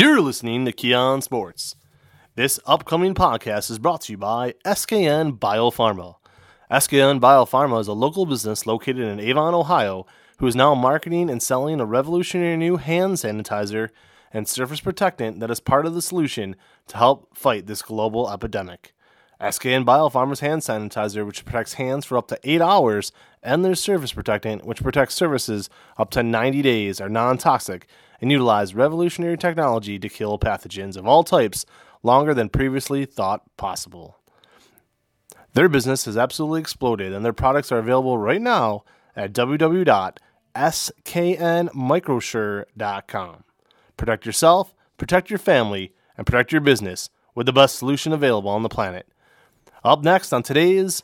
You're listening to Kee on Sports. This upcoming podcast is brought to you by SKN Biopharma. SKN Biopharma is a local business located in Avon, Ohio, who is now marketing and selling a revolutionary new hand sanitizer and surface protectant that is part of the solution to help fight this global epidemic. SKN Biopharma's hand sanitizer, which protects hands for up to 8 hours, and their surface protectant, which protects surfaces up to 90 days, are non toxic and utilize revolutionary technology to kill pathogens of all types longer than previously thought possible. Their business has absolutely exploded, and their products are available right now at www.sknmicrosure.com. Protect yourself, protect your family, and protect your business with the best solution available on the planet. Up next on today's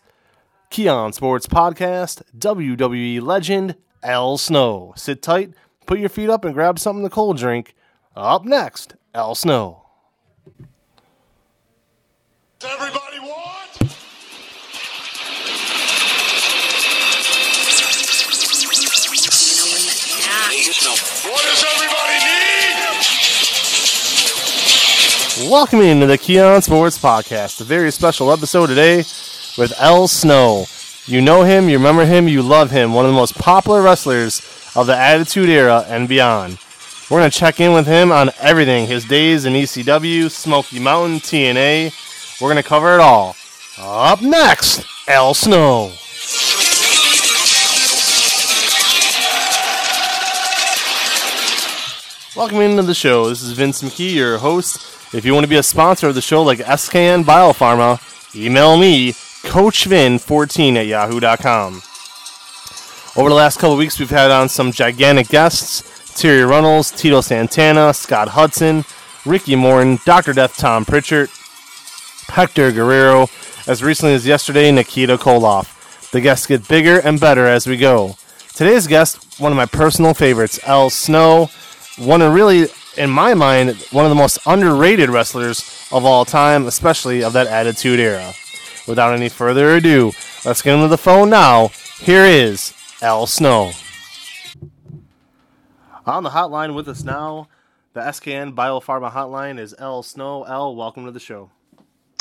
Kee on Sports Podcast, WWE legend Al Snow. Sit tight, put your feet up, and grab something to cold drink. Up next, Al Snow. Does everybody want? What does everybody need? Welcome into the Kee on Sports Podcast, a very special episode today with Al Snow. You know him, you remember him, you love him, one of the most popular wrestlers of the Attitude Era and beyond. We're going to check in with him on everything his days in ECW, Smoky Mountain, TNA. We're going to cover it all. Up next, Al Snow. Welcome into the show. This is Vince McKee, your host. If you want to be a sponsor of the show like SKN Biopharma, email me, CoachVin14 at yahoo.com. Over the last couple weeks, we've had on some gigantic guests Terri Runnels, Tito Santana, Scott Hudson, Ricky Morton, Dr. Death Tom Pritchard, Hector Guerrero, as recently as yesterday, Nikita Koloff. The guests get bigger and better as we go. Today's guest, one of my personal favorites, Al Snow, one of really, in my mind, one of the most underrated wrestlers of all time, especially of that Attitude Era. Without any further ado, let's get into the phone now. Here is Al Snow. On the hotline with us now, the SKN Biopharma hotline is Al Snow. Al, welcome to the show.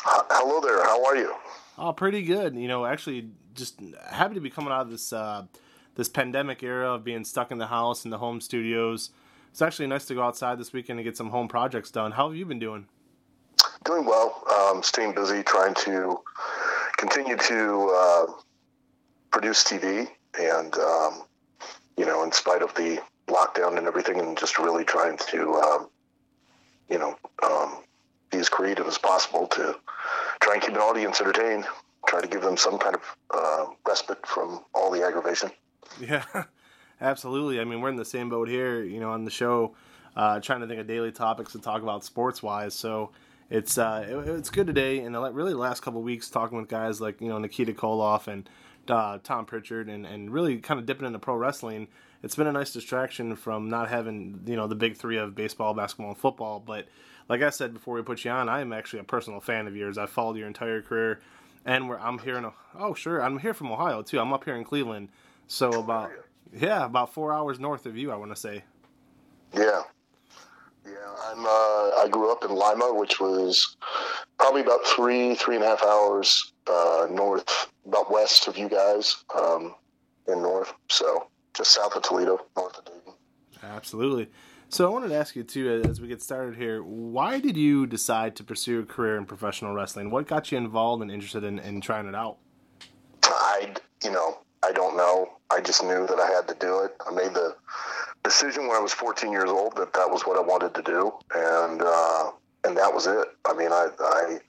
Hello there. How are you? Oh, pretty good. You know, actually, just happy to be coming out of this uh, this pandemic era of being stuck in the house in the home studios. It's actually nice to go outside this weekend and get some home projects done. How have you been doing? Doing well. Um, staying busy, trying to continue to uh, produce TV, and um, you know, in spite of the lockdown and everything, and just really trying to, um, you know, um, be as creative as possible to try and keep an audience entertained. Try to give them some kind of uh, respite from all the aggravation. Yeah, absolutely. I mean, we're in the same boat here, you know, on the show, uh, trying to think of daily topics to talk about sports wise. So it's uh, it, it's good today, and really the last couple weeks talking with guys like you know Nikita Koloff and uh, Tom Pritchard, and, and really kind of dipping into pro wrestling. It's been a nice distraction from not having you know the big three of baseball, basketball, and football. But like I said before we put you on, I am actually a personal fan of yours. I've followed your entire career, and we're, I'm here in oh sure I'm here from Ohio too. I'm up here in Cleveland, so about yeah about four hours north of you. I want to say. Yeah. Yeah, I'm. Uh, I grew up in Lima, which was probably about three, three and a half hours uh, north, about west of you guys, um, in north. So just south of Toledo, north of Dayton. Absolutely. So I wanted to ask you too, as we get started here, why did you decide to pursue a career in professional wrestling? What got you involved and interested in, in trying it out? I, you know, I don't know. I just knew that I had to do it. I made the decision when I was 14 years old that that was what I wanted to do, and uh, and that was it. I mean, I, I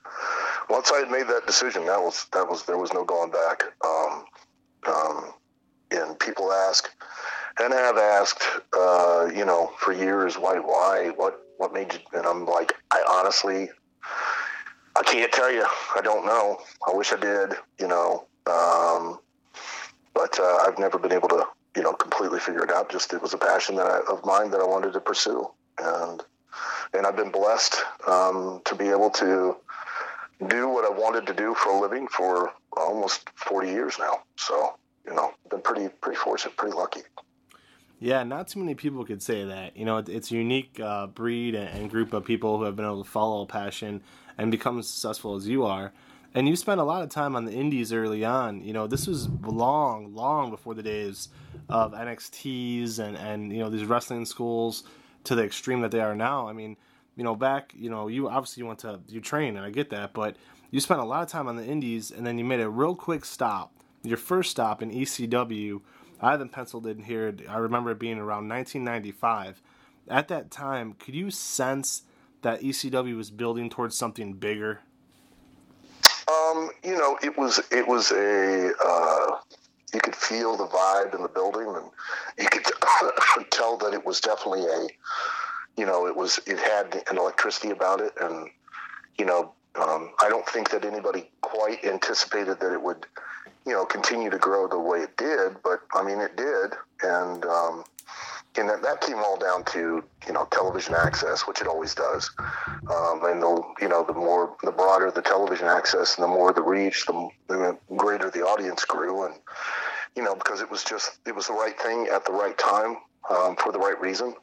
once I had made that decision, that was that was there was no going back. Um, um, and people ask, and have asked, uh, you know, for years, why, why, what, what made you? And I'm like, I honestly, I can't tell you. I don't know. I wish I did. You know. Um, but uh, I've never been able to, you know, completely figure it out. Just it was a passion that I, of mine that I wanted to pursue, and and I've been blessed um, to be able to do what I wanted to do for a living for almost 40 years now. So you know, been pretty pretty fortunate, pretty lucky. Yeah, not too many people could say that. You know, it's a unique uh, breed and, group of people who have been able to follow a passion and become as successful as you are. And you spent a lot of time on the indies early on. You know, this was long, long before the days of NXTs and, and you know, these wrestling schools to the extreme that they are now. I mean, you know, back, you know, you obviously went to, you train, and I get that, but you spent a lot of time on the indies, and then you made a real quick stop, your first stop in ECW. I haven't penciled in here. I remember it being around 1995. At that time, could you sense that ECW was building towards something bigger? Um, you know, it was it was a uh, you could feel the vibe in the building, and you could tell that it was definitely a you know it was it had an electricity about it, and you know um, I don't think that anybody quite anticipated that it would you know continue to grow the way it did, but I mean it did, and um, and that, that came all down to you know television access, which it always does. Um, and the you know the more the broader the television access, and the more the reach, the, the greater the audience grew, and you know because it was just it was the right thing at the right time um, for the right reason,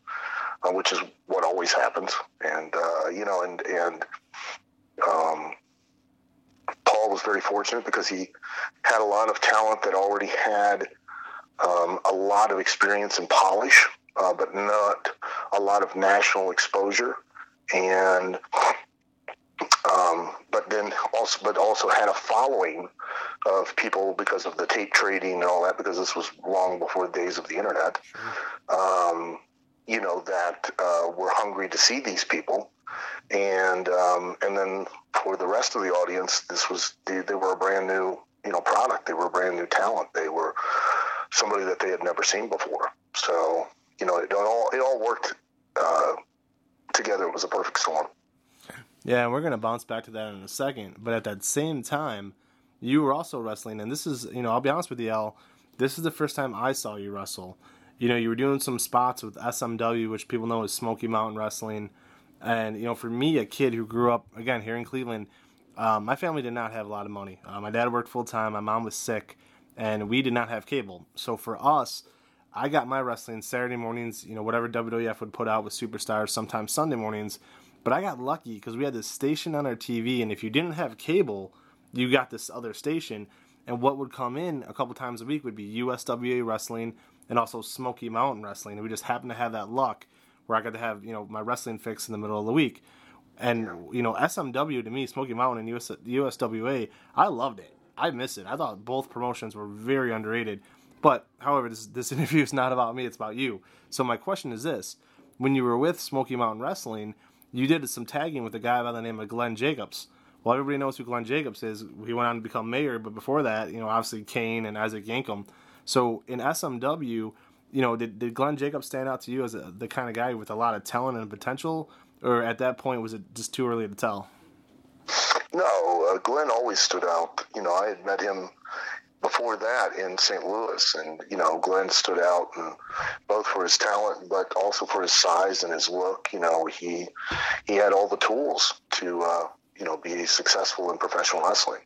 uh, which is what always happens. And uh, you know and and um, Paul was very fortunate because he had a lot of talent that already had um, a lot of experience and polish, uh, but not a lot of national exposure. And um, but then also, but also had a following of people because of the tape trading and all that. Because this was long before the days of the internet. Um, you know that uh, were hungry to see these people, and um, and then for the rest of the audience, this was they, they were a brand new you know product. They were a brand new talent. They were somebody that they had never seen before. So you know, it all it all worked uh, together. It was a perfect storm. Yeah, and we're gonna bounce back to that in a second. But at that same time, you were also wrestling, and this is, you know, I'll be honest with you, Al. This is the first time I saw you wrestle. You know, you were doing some spots with SMW, which people know as Smoky Mountain Wrestling. And you know, for me, a kid who grew up again here in Cleveland, um, my family did not have a lot of money. Uh, my dad worked full time. My mom was sick, and we did not have cable. So for us, I got my wrestling Saturday mornings. You know, whatever WWF would put out with Superstars, sometimes Sunday mornings. But I got lucky because we had this station on our TV, and if you didn't have cable, you got this other station. And what would come in a couple times a week would be USWA wrestling and also Smoky Mountain wrestling. And we just happened to have that luck where I got to have you know my wrestling fix in the middle of the week. And you know SMW to me, Smoky Mountain and US, USWA, I loved it. I miss it. I thought both promotions were very underrated. But however, this this interview is not about me; it's about you. So my question is this: When you were with Smoky Mountain Wrestling, you did some tagging with a guy by the name of Glenn Jacobs. Well, everybody knows who Glenn Jacobs is. He went on to become mayor, but before that, you know, obviously Kane and Isaac Yankem. So in SMW, you know, did, did Glenn Jacobs stand out to you as a, the kind of guy with a lot of talent and potential, or at that point was it just too early to tell? No, uh, Glenn always stood out. You know, I had met him before that in St. Louis, and you know, Glenn stood out, and both for his talent, but also for his size and his look. You know, he he had all the tools to uh, you know be successful in professional wrestling,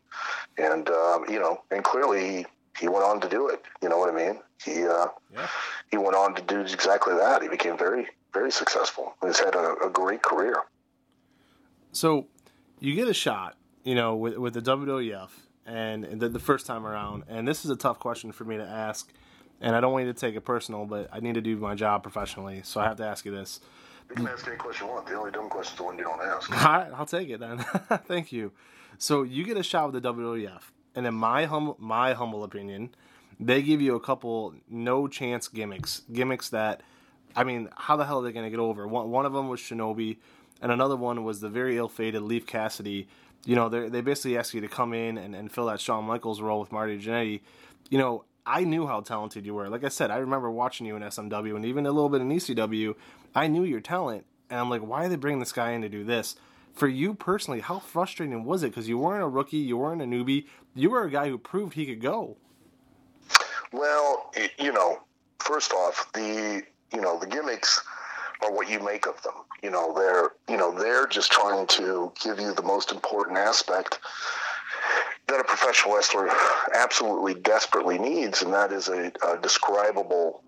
and um, you know, and clearly he went on to do it. You know what I mean? He uh, Yeah. he went on to do exactly that. He became very very successful. He's had a, a great career. So you get a shot, you know, with with the WWF and the, the first time around, and this is a tough question for me to ask, and I don't want you to take it personal, but I need to do my job professionally, so I have to ask you this. You can ask any question you want. The only dumb question is the one you don't ask. All right, I'll take it then. Thank you. So you get a shot with the WWF, and in my hum- my humble opinion, they give you a couple no chance gimmicks, gimmicks that, I mean, how the hell are they going to get over? One one of them was Shinobi, and another one was the very ill-fated Leif Cassidy. You know, they they basically ask you to come in and, and fill that Shawn Michaels role with Marty Jannetty. You know, I knew how talented you were. Like I said, I remember watching you in SMW and even a little bit in ECW. I knew your talent, and I'm like, why are they bringing this guy in to do this? For you personally, how frustrating was it? Because you weren't a rookie, you weren't a newbie, you were a guy who proved he could go. Well, you know, first off, the you know the gimmicks are what you make of them. You know, they're you know they're just trying to give you the most important aspect that a professional wrestler absolutely desperately needs, and that is a, a describable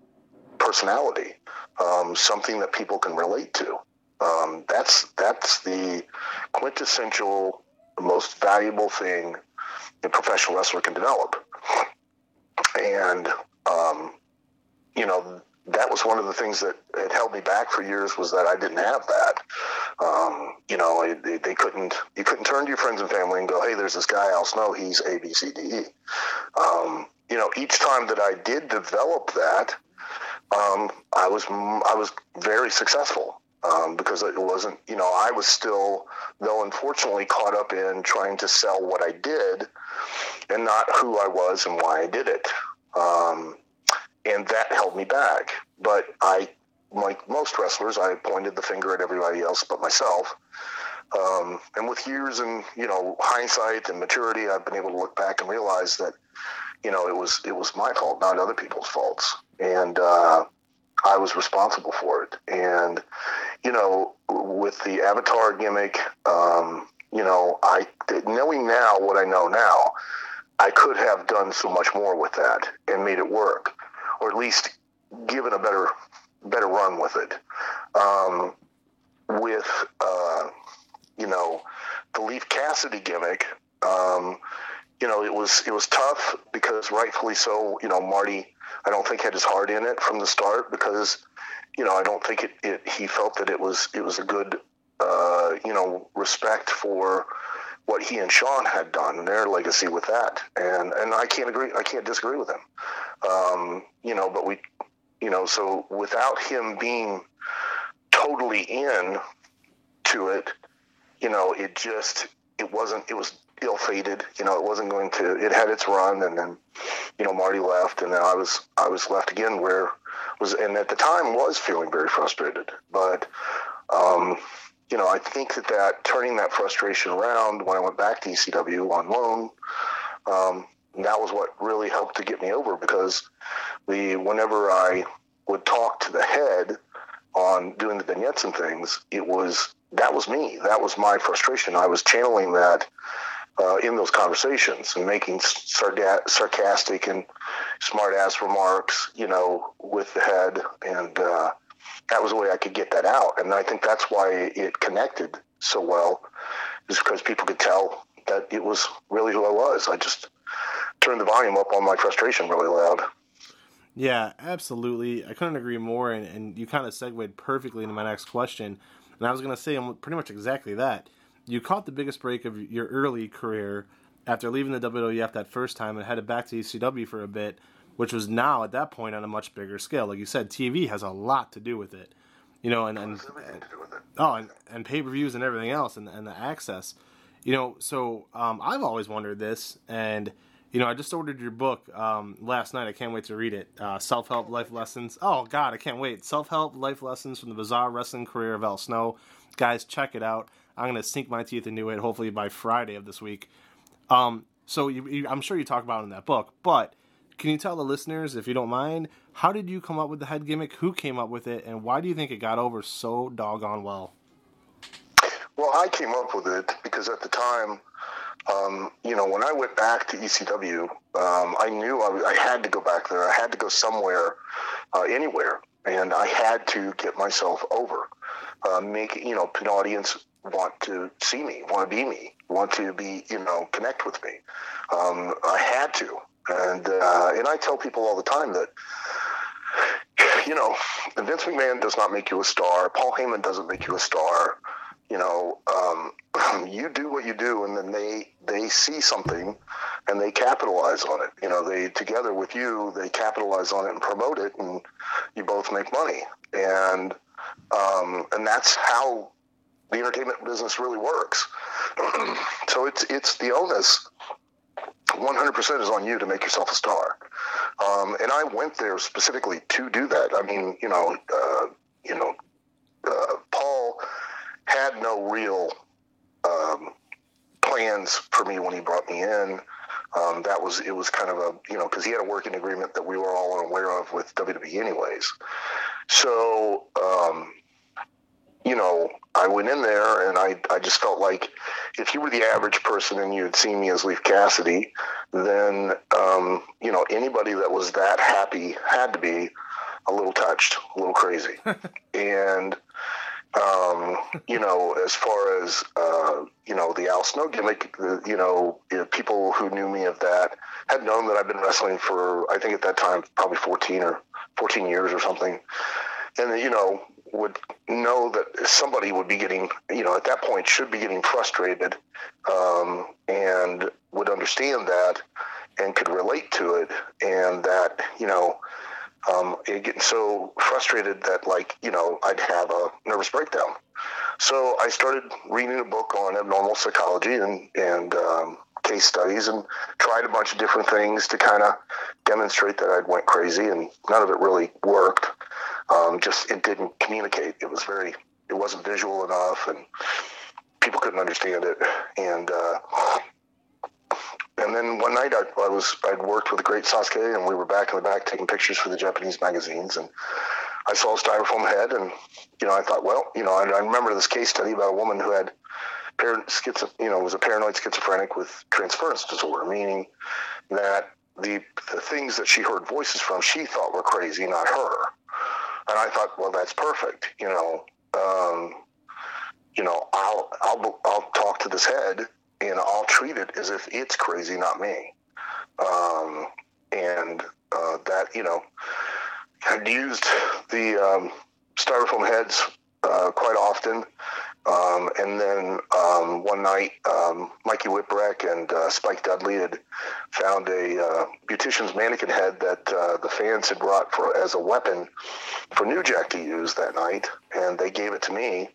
personality, um, something that people can relate to. Um, that's that's the quintessential, most valuable thing a professional wrestler can develop. And um, you know that was one of the things that had held me back for years was that I didn't have that. Um, you know, they, they couldn't you couldn't turn to your friends and family and go, "Hey, there's this guy Al Snow. He's A, B, C, D, E." Um, you know, each time that I did develop that, um, I was I was very successful um, because it wasn't you know I was still though unfortunately caught up in trying to sell what I did and not who I was and why I did it, um, and that held me back. But I, like most wrestlers, I pointed the finger at everybody else but myself. Um, and with years and you know hindsight and maturity, I've been able to look back and realize that you know it was it was my fault, not other people's faults, and uh, I was responsible for it. And you know, with the avatar gimmick, um, you know, I knowing now what I know now, I could have done so much more with that and made it work, or at least given a better better run with it. Um, with uh, you know the Leif Cassidy gimmick, um, you know it was it was tough because rightfully so. You know Marty, I don't think had his heart in it from the start because you know I don't think it, it he felt that it was it was a good uh, you know respect for what he and Shawn had done and their legacy with that. And and I can't agree. I can't disagree with him. Um, you know, but we, you know, so without him being totally in to it, you know, it just it wasn't. It was ill fated. You know, it wasn't going to. It had its run, and then you know Marty left, and then I was I was left again where was and at the time was feeling very frustrated, but. Um, you know, I think that, that turning that frustration around when I went back to ECW on loan, um, that was what really helped to get me over because the whenever I would talk to the head on doing the vignettes and things, it was that was me. That was my frustration. I was channeling that uh, in those conversations and making sarcastic and smart ass remarks, you know, with the head and. Uh, that was the way I could get that out. And I think that's why it connected so well, is because people could tell that it was really who I was. I just turned the volume up on my frustration really loud. Yeah, absolutely. I couldn't agree more. And, and you kind of segued perfectly into my next question. And I was going to say pretty much exactly that. You caught the biggest break of your early career after leaving the WWF that first time and headed back to ECW for a bit which was now at that point on a much bigger scale. Like you said, TV has a lot to do with it, you know, and and, and oh, and, and pay per views and everything else, and and the access, you know. So um, I've always wondered this, and you know, I just ordered your book um, last night. I can't wait to read it. Uh, Self help life lessons. Oh God, I can't wait. Self help life lessons from the bizarre wrestling career of Al Snow. Guys, check it out. I'm gonna sink my teeth into it. Hopefully by Friday of this week. Um, so you, you, I'm sure you talk about it in that book, but can you tell the listeners, if you don't mind, how did you come up with the head gimmick? Who came up with it, and why do you think it got over so doggone well? Well, I came up with it because at the time, um, you know, when I went back to ECW, um, I knew I, I, had to go back there. I had to go somewhere, uh, anywhere, and I had to get myself over. Uh, make you know, an audience want to see me, want to be me, want to be you know, connect with me. Um, I had to, and uh, and I tell people all the time that you know Vince McMahon does not make you a star. Paul Heyman doesn't make you a star. You know, um, you do what you do, and then they they see something, and they capitalize on it. You know, they together with you, they capitalize on it and promote it, and you both make money. And um, and that's how the entertainment business really works. so it's it's the onus 100% is on you to make yourself a star. Um, and I went there specifically to do that. I mean, you know, uh, you know, uh, Paul had no real um, plans for me when he brought me in. Um, that was it was kind of a you know because he had a working agreement that we were all unaware of with WWE anyways. So um, you know, I went in there and I, I just felt like if you were the average person and you had seen me as Leif Cassidy, then, um, you know, anybody that was that happy had to be a little touched, a little crazy, and um, you know, as far as uh, you know, the Al Snow gimmick, the, you know, you know, people who knew me of that had known that I've been wrestling for, I think at that time, probably 14 or 14 years or something, and you know, would know that somebody would be getting, you know, at that point should be getting frustrated, um, and would understand that and could relate to it, and that you know um, getting so frustrated that like you know I'd have a nervous breakdown. So I started reading a book on abnormal psychology and and um, case studies and tried a bunch of different things to kind of demonstrate that I'd went crazy and none of it really worked. Um, just it didn't communicate. It was very it wasn't visual enough and people couldn't understand it and. Uh, and then one night I, I was I'd worked with a great Sasuke and we were back in the back taking pictures for the Japanese magazines and I saw a styrofoam head and you know I thought well you know I, I remember this case study about a woman who had par- schizo, you know was a paranoid schizophrenic with transference disorder meaning that the the things that she heard voices from she thought were crazy not her and I thought well that's perfect you know um, you know I'll I'll I'll talk to this head and I'll treat it as if it's crazy, not me. Um, and uh, that, you know, I've used the um, styrofoam heads uh, quite often. Um, and then um, one night, um, Mikey Whipwreck and uh, Spike Dudley had found a uh, beautician's mannequin head that uh, the fans had brought for as a weapon for New Jack to use that night, and they gave it to me.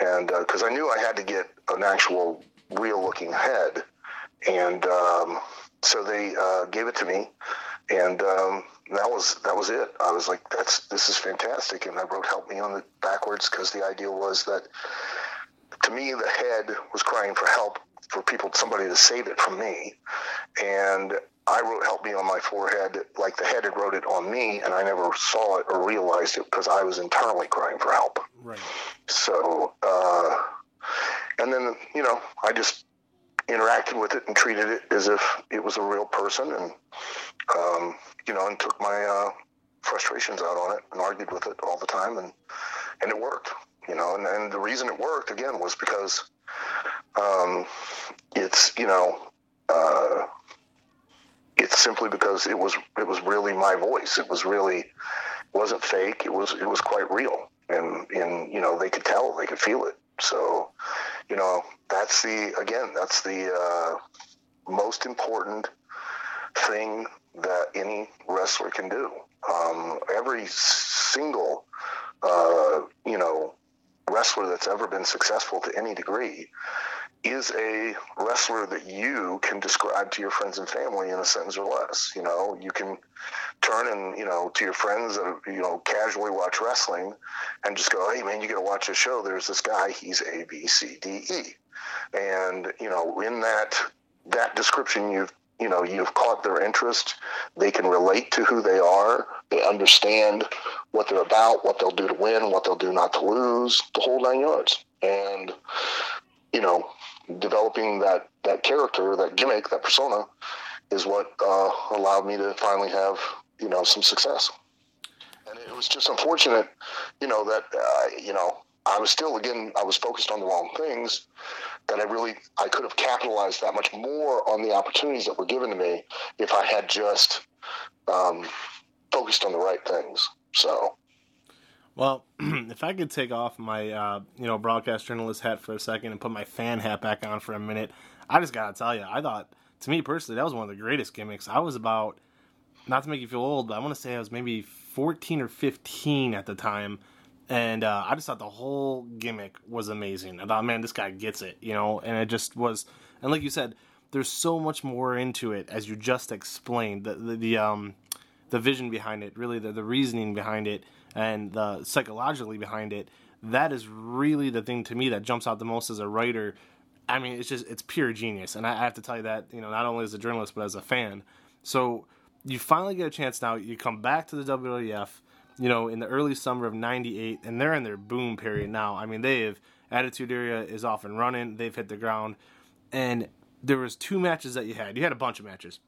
And because uh, I knew I had to get an actual real looking head. And um, so they uh, gave it to me, and um, that was that was it. I was like, "That's this is fantastic," and I wrote "Help Me" on it backwards because the idea was that to me the head was crying for help for people, somebody to save it from me, and I wrote "Help Me" on my forehead like the head had wrote it on me, and I never saw it or realized it because I was internally crying for help. Right. So. Uh, and then you know I just interacted with it and treated it as if it was a real person, and um, you know, and took my uh, frustrations out on it and argued with it all the time, and and it worked. You know, and, and the reason it worked again was because um, it's you know. Uh, it's simply because it was it was really my voice. It was really it wasn't fake. It was it was quite real, and and you know they could tell, they could feel it. So you know, that's the again, that's the uh, most important thing that any wrestler can do. Um, every single, uh, you know, wrestler that's ever been successful to any degree is a wrestler that you can describe to your friends and family in a sentence or less. You know, you can turn and you know to your friends that you know casually watch wrestling and just go, "Hey man, you got to watch this show. There's this guy. He's A B C D E," and you know in that that description you've you know you've caught their interest they can relate to who they are they understand what they're about what they'll do to win what they'll do not to lose the whole nine yards and you know developing that that character, that gimmick, that persona, is what uh, allowed me to finally have you know some success. And it was just unfortunate, you know, that uh, you know I was still again I was focused on the wrong things. That I really I could have capitalized that much more on the opportunities that were given to me if I had just um, focused on the right things. So well, if I could take off my uh, you know broadcast journalist hat for a second and put my fan hat back on for a minute, I just gotta tell you, I thought to me personally that was one of the greatest gimmicks. I was about not to make you feel old, but I want to say I was maybe 14 or 15 at the time, and uh, I just thought the whole gimmick was amazing. I thought, man, this guy gets it, you know, and it just was. And like you said, there's so much more into it as you just explained the the, the um the vision behind it, really the the reasoning behind it and the psychologically behind it, that is really the thing to me that jumps out the most as a writer. I mean, it's just it's pure genius, and I, have to tell you that you know not only as a journalist but as a fan. So you finally get a chance now. You come back to the WWF, you know, in the early summer of '98, and they're in their boom period now. I mean, they have Attitude Era is off and running. They've hit the ground, and there was two matches that you had. You had a bunch of matches.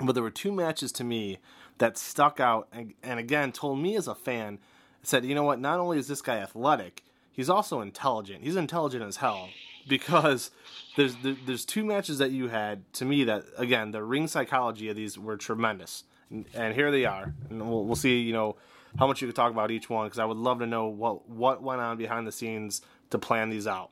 but there were two matches to me that stuck out, and, and again told me as a fan, said, you know what? Not only is this guy athletic, he's also intelligent. He's intelligent as hell because there's there, there's two matches that you had to me that again the ring psychology of these were tremendous, and, and here they are, and we'll, we'll see you know how much you could talk about each one because I would love to know what what went on behind the scenes to plan these out.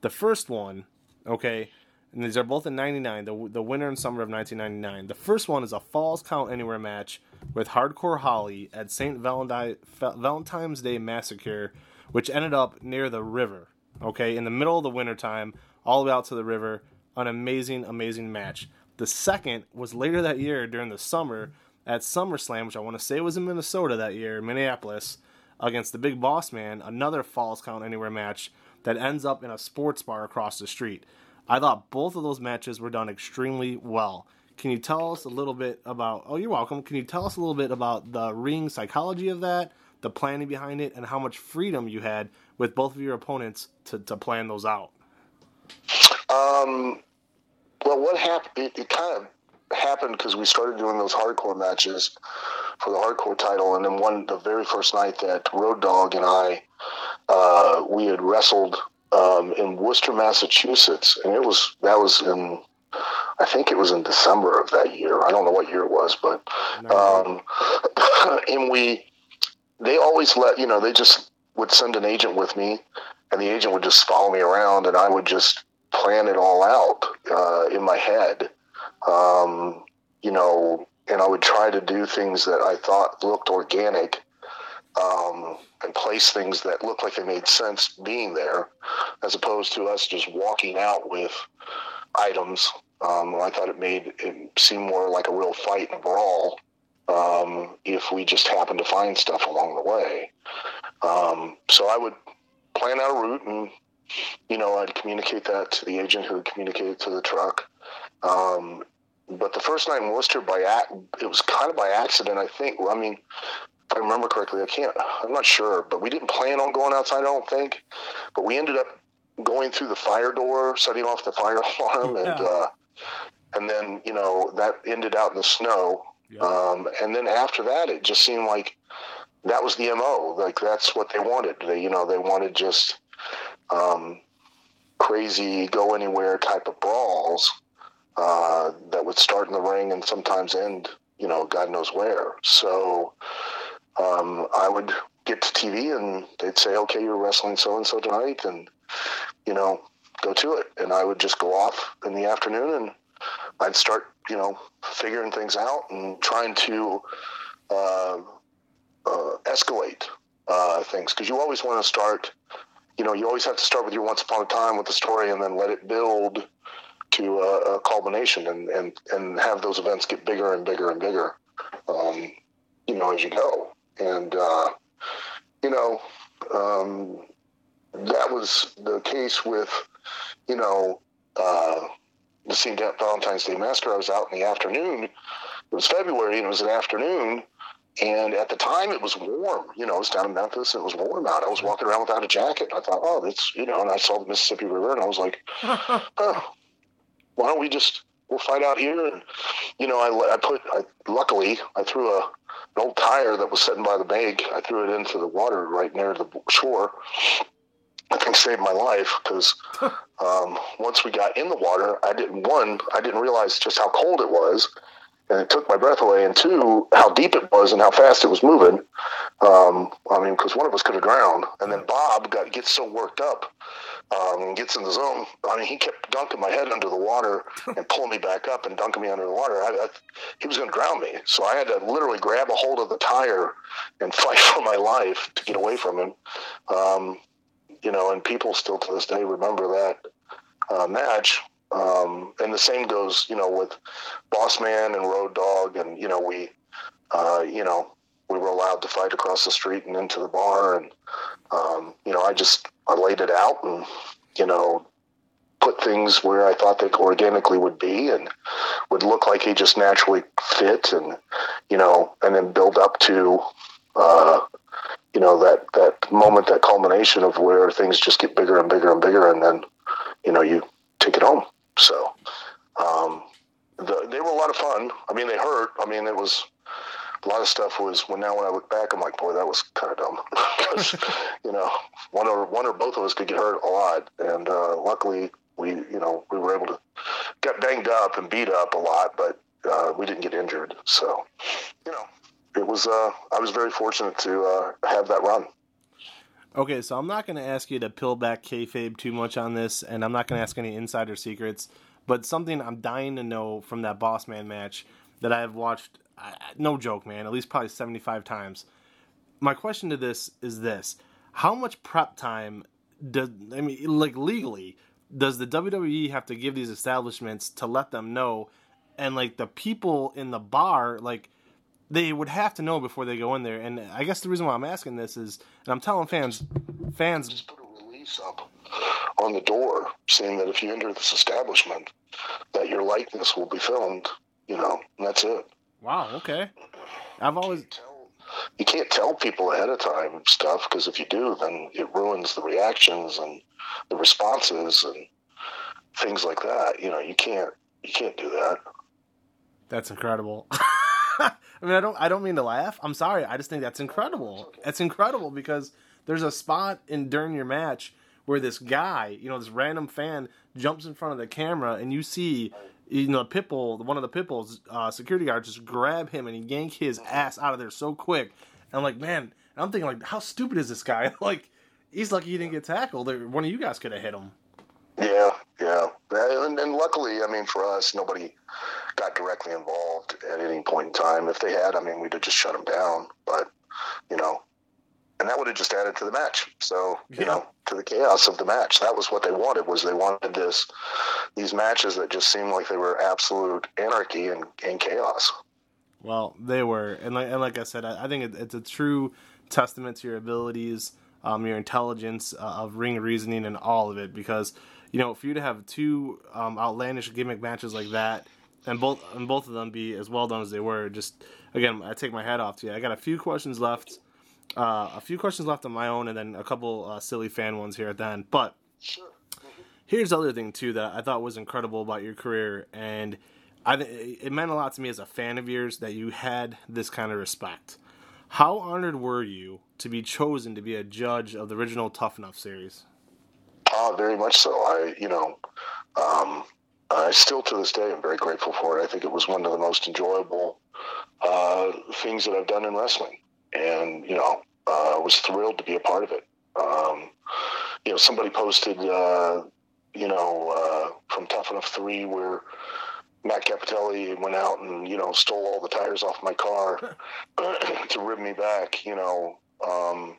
The first one, okay, and these are both in '99, the the winter and summer of 1999. The first one is a Falls Count Anywhere match with Hardcore Holly at St. Valentine, Valentine's Day Massacre, which ended up near the river okay, in the middle of the wintertime, all the way out to the river. An amazing, amazing match. The second was later that year during the summer at SummerSlam, which I want to say was in Minnesota that year, Minneapolis, against the Big Boss Man, another Falls Count Anywhere match that ends up in a sports bar across the street. I thought both of those matches were done extremely well. Can you tell us a little bit about? Oh, you're welcome. Can you tell us a little bit about the ring psychology of that, the planning behind it, and how much freedom you had with both of your opponents to, to plan those out? Um, well, what happened? It, it kind of happened because we started doing those hardcore matches for the hardcore title, and then one the very first night that Road Dog and I uh, we had wrestled um, in Worcester, Massachusetts, and it was that was in I think it was in December of that year. I don't know what year it was, but um, and we they always let you know they just would send an agent with me, and the agent would just follow me around, and I would just plan it all out uh, in my head. Um, you know, and I would try to do things that I thought looked organic um, and place things that looked like they made sense being there, as opposed to us just walking out with items. Um, I thought it made it seem more like a real fight and brawl um, if we just happened to find stuff along the way. Um, so I would plan out a route and, you know, I'd communicate that to the agent who would communicate it to the truck. Um, but the first night in Worcester, by it was kind of by accident, I think. I mean, if I remember correctly, I can't, I'm not sure, but we didn't plan on going outside, I don't think. But we ended up going through the fire door, setting off the fire alarm, yeah. and, uh, and then, you know, that ended out in the snow. Yeah. Um, and then after that, it just seemed like that was the mo. Like that's what they wanted. They, you know, they wanted just um, crazy, go anywhere type of brawls uh, that would start in the ring and sometimes end, you know, God knows where. So um, I would get to TV and they'd say, "Okay, you're wrestling so and so tonight," and you know, go to it. And I would just go off in the afternoon and I'd start, you know, figuring things out and trying to. Uh, uh, escalate uh, things because you always want to start. You know, you always have to start with your once upon a time with the story, and then let it build to a, a culmination, and, and and have those events get bigger and bigger and bigger. Um, you know, as you go, and uh, you know, um, that was the case with you know uh, the St. Valentine's Day Massacre. I was out in the afternoon. It was February, and it was an afternoon and at the time, it was warm. You know, it was down in Memphis. It was warm out. I was walking around without a jacket. I thought, oh, that's you know. And I saw the Mississippi River, and I was like, oh, why don't we just we'll fight out here? And you know, I, I put. I, luckily, I threw a an old tire that was sitting by the bank. I threw it into the water right near the shore. I think saved my life because um, once we got in the water, I didn't one, I didn't realize just how cold it was, and it took my breath away. And two, how deep it was and how fast it was moving. Um, I mean, because one of us could have drowned. And then Bob got gets so worked up um, and gets in the zone. I mean, he kept dunking my head under the water and pulling me back up and dunking me under the water. I, I, he was going to drown me, so I had to literally grab a hold of the tire and fight for my life to get away from him. Um, you know, and people still to this day remember that uh, match um, and the same goes, you know, with Boss Man and Road Dog, and you know, we, uh, you know, we were allowed to fight across the street and into the bar, and um, you know, I just I laid it out and you know, put things where I thought they organically would be and would look like he just naturally fit, and you know, and then build up to. Uh, you know that that moment, that culmination of where things just get bigger and bigger and bigger, and then you know you take it home. So um, the, they were a lot of fun. I mean, they hurt. I mean, it was a lot of stuff was when now when I look back, I'm like, boy, that was kind of dumb because you know one or one or both of us could get hurt a lot, and uh, luckily we you know we were able to get banged up and beat up a lot, but uh, we didn't get injured. So you know it was uh, I was very fortunate to uh, have that run. Okay, so I'm not going to ask you to peel back kayfabe too much on this, and I'm not going to ask any insider secrets. But something I'm dying to know from that Boss Man match that I have watched, no joke, man, at least probably 75 times. My question to this is this: How much prep time does I mean, like legally, does the WWE have to give these establishments to let them know? And like the people in the bar, like they would have to know before they go in there. And I guess the reason why I'm asking this is, and I'm telling fans, fans just put a release up on the door saying that if you enter this establishment, that your likeness will be filmed. You know, and that's it. Wow. Okay. I've always. You can't tell people ahead of time stuff because if you do, then it ruins the reactions and the responses and things like that. You know, you can't you can't do that. That's incredible. I mean, I don't I don't mean to laugh. I'm sorry. I just think that's incredible. It's incredible because there's a spot in during your match where this guy, you know, this random fan jumps in front of the camera and you see you know, Pitbull, one of the Pitbull's uh, security guards just grab him and yank his ass out of there so quick. And I'm like, man, I'm thinking like, how stupid is this guy? like, he's lucky he didn't get tackled. One of you guys could have hit him. Yeah, yeah, and, and luckily, I mean, for us, nobody got directly involved at any point in time. If they had, I mean, we'd have just shut them down. But you know, and that would have just added to the match. So you know, to the chaos of the match. That was what they wanted. Was they wanted this these matches that just seemed like they were absolute anarchy and, and chaos. Well, they were, and like and like I said, I, I think it, it's a true testament to your abilities, um, your intelligence uh, of ring reasoning, and all of it. Because you know, for you to have two um, outlandish gimmick matches like that, and both and both of them be as well done as they were, just again, I take my hat off to you. I got a few questions left uh, a few questions left on my own, and then a couple uh, silly fan ones here at the end. But sure. here's the other thing too that I thought was incredible about your career, and I it meant a lot to me as a fan of yours that you had this kind of respect. How honored were you to be chosen to be a judge of the original Tough Enough series? Oh, very much so. I, you know, um, I still to this day am very grateful for it. I think it was one of the most enjoyable uh, things that I've done in wrestling and you know uh, was thrilled to be a part of it. Um, you know, somebody posted, uh, you know, uh, from Tough Enough Three where Matt Cappotelli went out and you know stole all the tires off my car to rib me back. You know, um,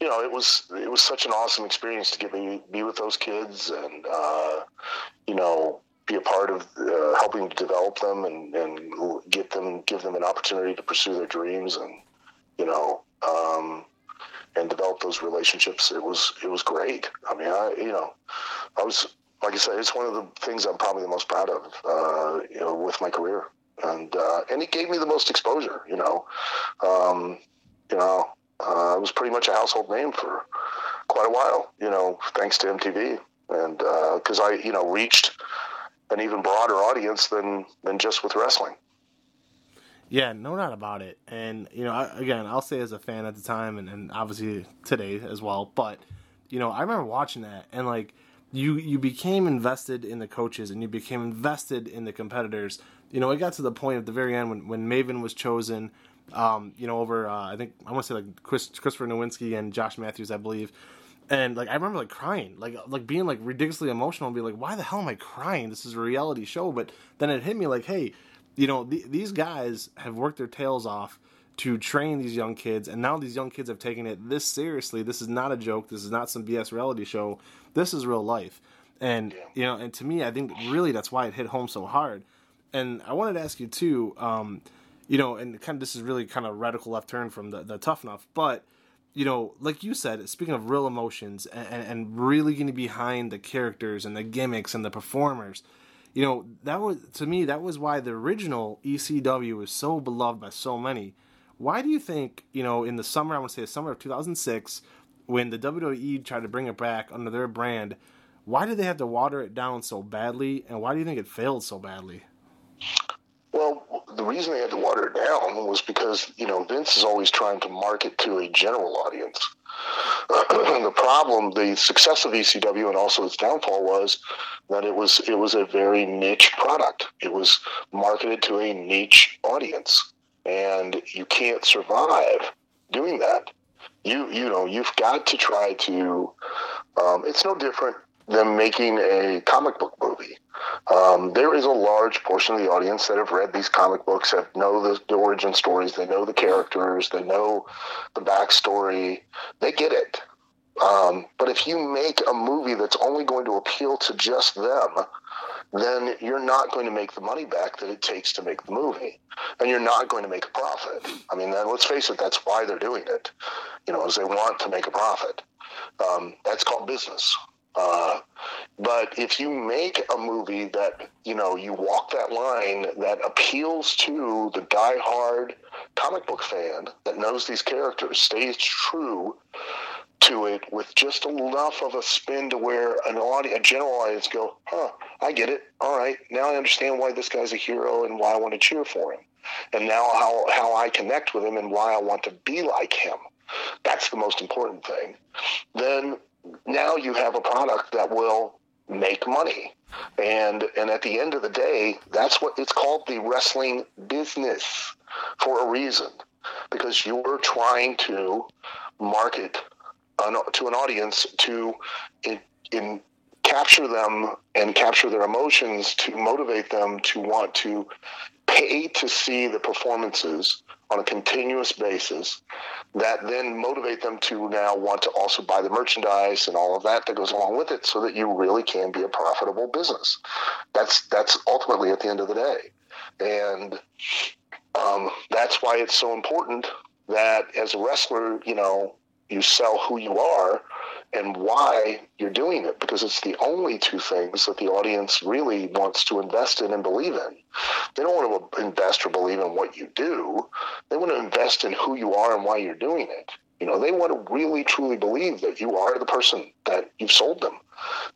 you know, it was it was such an awesome experience to get me be with those kids and uh, you know be a part of uh, helping to develop them and, and get them give them an opportunity to pursue their dreams and you know, um, and develop those relationships. It was it was great. I mean, I you know, I was like I said, it's one of the things I'm probably the most proud of, uh, you know, with my career, and uh, and it gave me the most exposure. You know, um, you know, uh, I was pretty much a household name for quite a while. You know, thanks to MTV, and because uh, I you know reached an even broader audience than than just with wrestling. Yeah, no doubt about it. And you know, I, again, I'll say as a fan at the time, and, and obviously today as well. But you know, I remember watching that, and like you you became invested in the coaches, and you became invested in the competitors. You know, it got to the point at the very end when when Maven was chosen. Um, you know, over uh, I think I want to say like Chris, Christopher Nowinski and Josh Matthews, I believe. And like I remember like crying, like like being like ridiculously emotional, and be like, "Why the hell am I crying? This is a reality show." But then it hit me like, "Hey, you know, th- these guys have worked their tails off to train these young kids, and now these young kids have taken it this seriously. This is not a joke. This is not some BS reality show. This is real life. And you know, and to me, I think really that's why it hit home so hard. And I wanted to ask you too, um, you know, and kind of this is really kind of a radical left turn from the, the tough enough, but you know, like you said, speaking of real emotions and, and really getting behind the characters and the gimmicks and the performers, you know that was to me that was why the original ECW was so beloved by so many. Why do you think you know in the summer I want to say the summer of 2006 when the WWE tried to bring it back under their brand, why did they have to water it down so badly, and why do you think it failed so badly? The reason they had to water it down was because you know Vince is always trying to market to a general audience. the problem, the success of ECW and also its downfall was that it was it was a very niche product. It was marketed to a niche audience, and you can't survive doing that. You you know you've got to try to. Um, it's no different than making a comic book movie. Um, there is a large portion of the audience that have read these comic books, that know the, the origin stories, they know the characters, they know the backstory, they get it. Um, but if you make a movie that's only going to appeal to just them, then you're not going to make the money back that it takes to make the movie, and you're not going to make a profit. I mean, let's face it, that's why they're doing it. You know, is they want to make a profit. Um, that's called business. Uh, but if you make a movie that you know you walk that line that appeals to the die-hard comic book fan that knows these characters, stays true to it with just enough of a spin to where an audience, a general audience, go, "Huh, I get it. All right, now I understand why this guy's a hero and why I want to cheer for him, and now how how I connect with him and why I want to be like him." That's the most important thing. Then now you have a product that will make money. And and at the end of the day, that's what it's called the wrestling business for a reason. Because you're trying to market an, to an audience to in, in capture them and capture their emotions to motivate them to want to pay to see the performances on a continuous basis that then motivate them to now want to also buy the merchandise and all of that that goes along with it so that you really can be a profitable business. That's that's ultimately at the end of the day. And um, that's why it's so important that as a wrestler you know you sell who you are and why you're doing it because it's the only two things that the audience really wants to invest in and believe in. They don't want to invest or believe in what you do. They want to invest in who you are and why you're doing it. You know, they want to really truly believe that you are the person that you've sold them.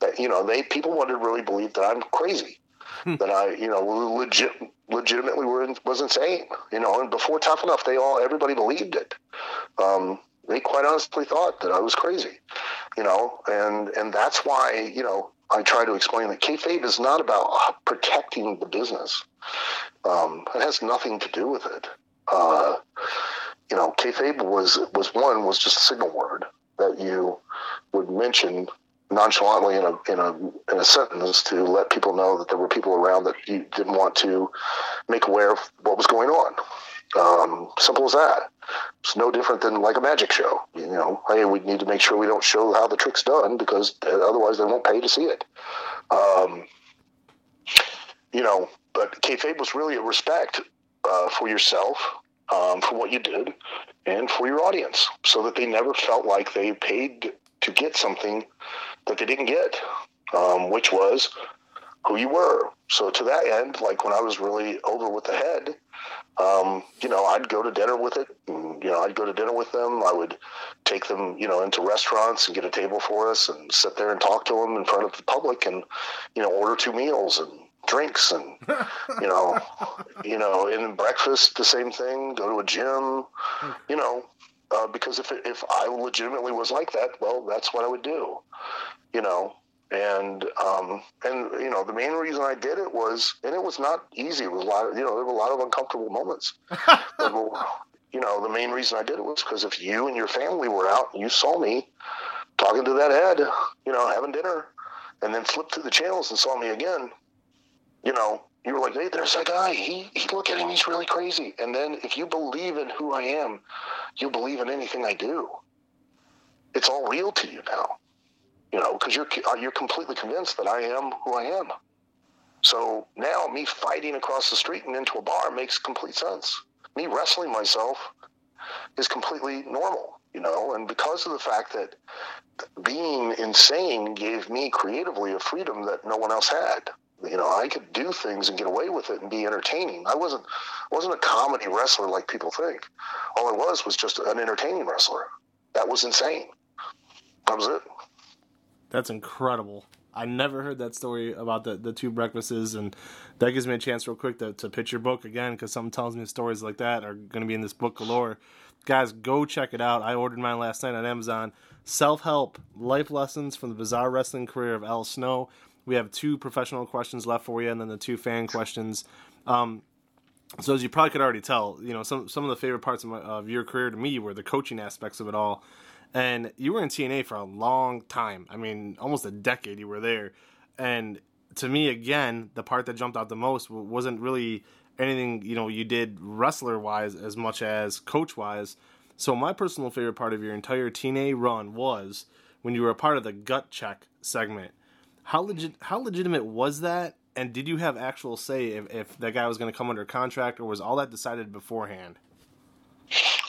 That you know, they people want to really believe that I'm crazy. that I, you know, legit, legitimately were was insane. You know, and before Tough Enough, they all everybody believed it. Um, they quite honestly thought that I was crazy, you know, and and that's why you know I try to explain that kayfabe is not about protecting the business. Um, it has nothing to do with it. Uh, you know, kayfabe was was one was just a signal word that you would mention nonchalantly in a in a in a sentence to let people know that there were people around that you didn't want to make aware of what was going on. Um, simple as that. It's no different than like a magic show. You know, hey, we need to make sure we don't show how the trick's done because otherwise they won't pay to see it. Um, you know, but kayfabe was really a respect uh, for yourself, um, for what you did, and for your audience, so that they never felt like they paid to get something that they didn't get, um, which was who you were. So to that end, like when I was really over with the head, um, you know, I'd go to dinner with it. And, you know, I'd go to dinner with them. I would take them, you know, into restaurants and get a table for us and sit there and talk to them in front of the public and, you know, order two meals and drinks and, you know, you know, and breakfast, the same thing, go to a gym, you know, uh, because if, if I legitimately was like that, well, that's what I would do, you know, and um, and you know the main reason I did it was, and it was not easy. It was a lot, of, you know, there were a lot of uncomfortable moments. but, you know, the main reason I did it was because if you and your family were out and you saw me talking to that head, you know, having dinner, and then flipped through the channels and saw me again, you know, you were like, hey, there's that guy. He, he look at him, he's really crazy. And then if you believe in who I am, you believe in anything I do. It's all real to you now you know, because you're uh, you're completely convinced that I am who I am. So now me fighting across the street and into a bar makes complete sense. Me wrestling myself is completely normal, you know, and because of the fact that being insane gave me creatively a freedom that no one else had. You know, I could do things and get away with it and be entertaining. I wasn't wasn't a comedy wrestler like people think. All I was was just an entertaining wrestler. That was insane. That was it. That's incredible. I never heard that story about the, the two breakfasts, and that gives me a chance, real quick, to, to pitch your book again because something tells me stories like that are going to be in this book galore. Guys, go check it out. I ordered mine last night on Amazon. Self help life lessons from the bizarre wrestling career of Al Snow. We have two professional questions left for you, and then the two fan questions. Um, so as you probably could already tell, you know some some of the favorite parts of, my, of your career to me were the coaching aspects of it all. And you were in TNA for a long time. I mean, almost a decade you were there. And to me, again, the part that jumped out the most wasn't really anything you know you did wrestler wise as much as coach wise. So my personal favorite part of your entire TNA run was when you were a part of the gut check segment. How legit how legitimate was that? And did you have actual say if, if that guy was going to come under contract, or was all that decided beforehand?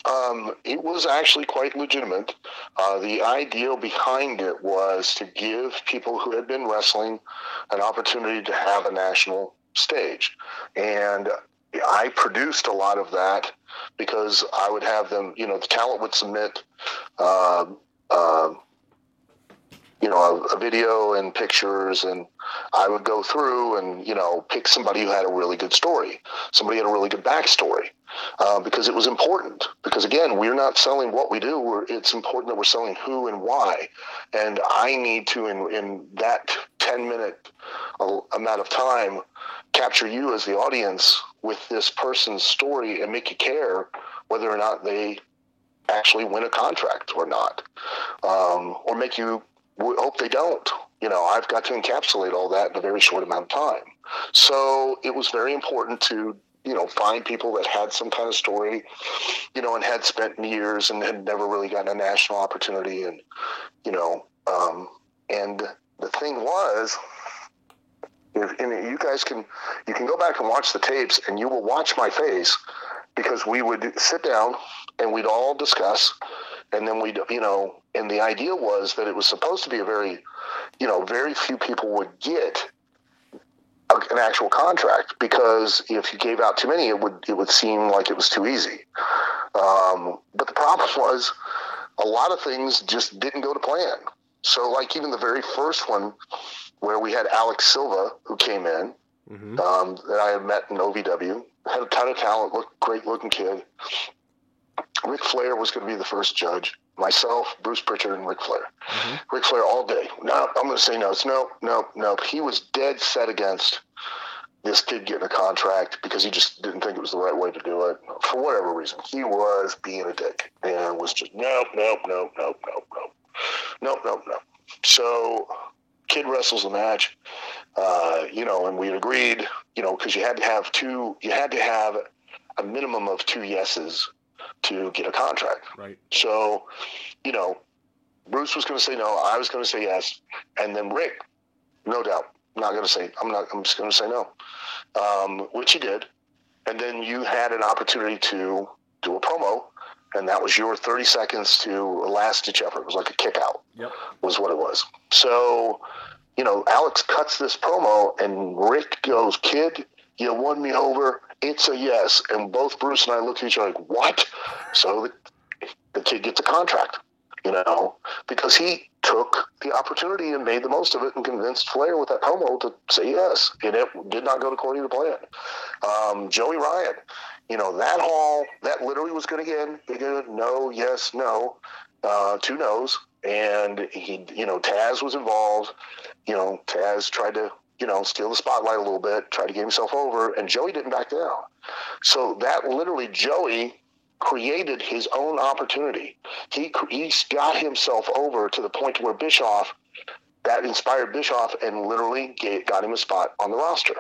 Um, it was actually quite legitimate. Uh, the idea behind it was to give people who had been wrestling an opportunity to have a national stage. And I produced a lot of that because I would have them, you know, the talent would submit. Uh, uh, you know, a, a, video and pictures, and I would go through and you know pick somebody who had a really good story, somebody had a really good backstory, uh, because it was important. Because again, we're not selling what we do; we're, it's important that we're selling who and why. And I need to, in in that ten minute uh, amount of time, capture you as the audience with this person's story and make you care whether or not they actually win a contract or not, um, or make you we hope they don't. You know, I've got to encapsulate all that in a very short amount of time. So it was very important to, you know, find people that had some kind of story, you know, and had spent years and had never really gotten a national opportunity. And, you know, um, and the thing was, if, and you guys can, you can go back and watch the tapes and you will watch my face because we would sit down and we'd all discuss and then we'd, you know and the idea was that it was supposed to be a very you know very few people would get a, an actual contract because if you gave out too many it would it would seem like it was too easy um, but the problem was a lot of things just didn't go to plan so like even the very first one where we had alex silva who came in mm-hmm. um, that i had met in ovw had a ton of talent looked great looking kid Ric Flair was going to be the first judge. Myself, Bruce Pritchard, and Ric Flair. Mm-hmm. Ric Flair all day. No, I'm going to say no. It's no, no, no. He was dead set against this kid getting a contract because he just didn't think it was the right way to do it for whatever reason. He was being a dick and was just nope, nope, nope, nope, nope, nope, nope, nope, nope. So, kid wrestles the match, uh, you know, and we agreed, you know, because you had to have two, you had to have a minimum of two yeses to get a contract. Right. So, you know, Bruce was going to say no. I was going to say yes, and then Ric, no doubt, not going to say. I'm not. I'm just going to say no, um, which he did, and then you had an opportunity to do a promo, and that was your 30 seconds to last ditch effort. It was like a kick out. Yep. Was what it was. So, you know, Alex cuts this promo, and Ric goes, "Kid, you won me over it's a yes. And both Bruce and I looked at each other like, what? So the, the kid gets a contract, you know, because he took the opportunity and made the most of it and convinced Flair with that promo to say yes. And it did not go according to plan. Um, Joey Ryan, you know, that hall, that literally was going to. He no, yes, no, uh, two no's. And he, you know, Taz was involved. You know, Taz tried to you know, steal the spotlight a little bit, try to get himself over, and Joey didn't back down. So that literally, Joey created his own opportunity. He he got himself over to the point where Bischoff, that inspired Bischoff, and literally got him a spot on the roster.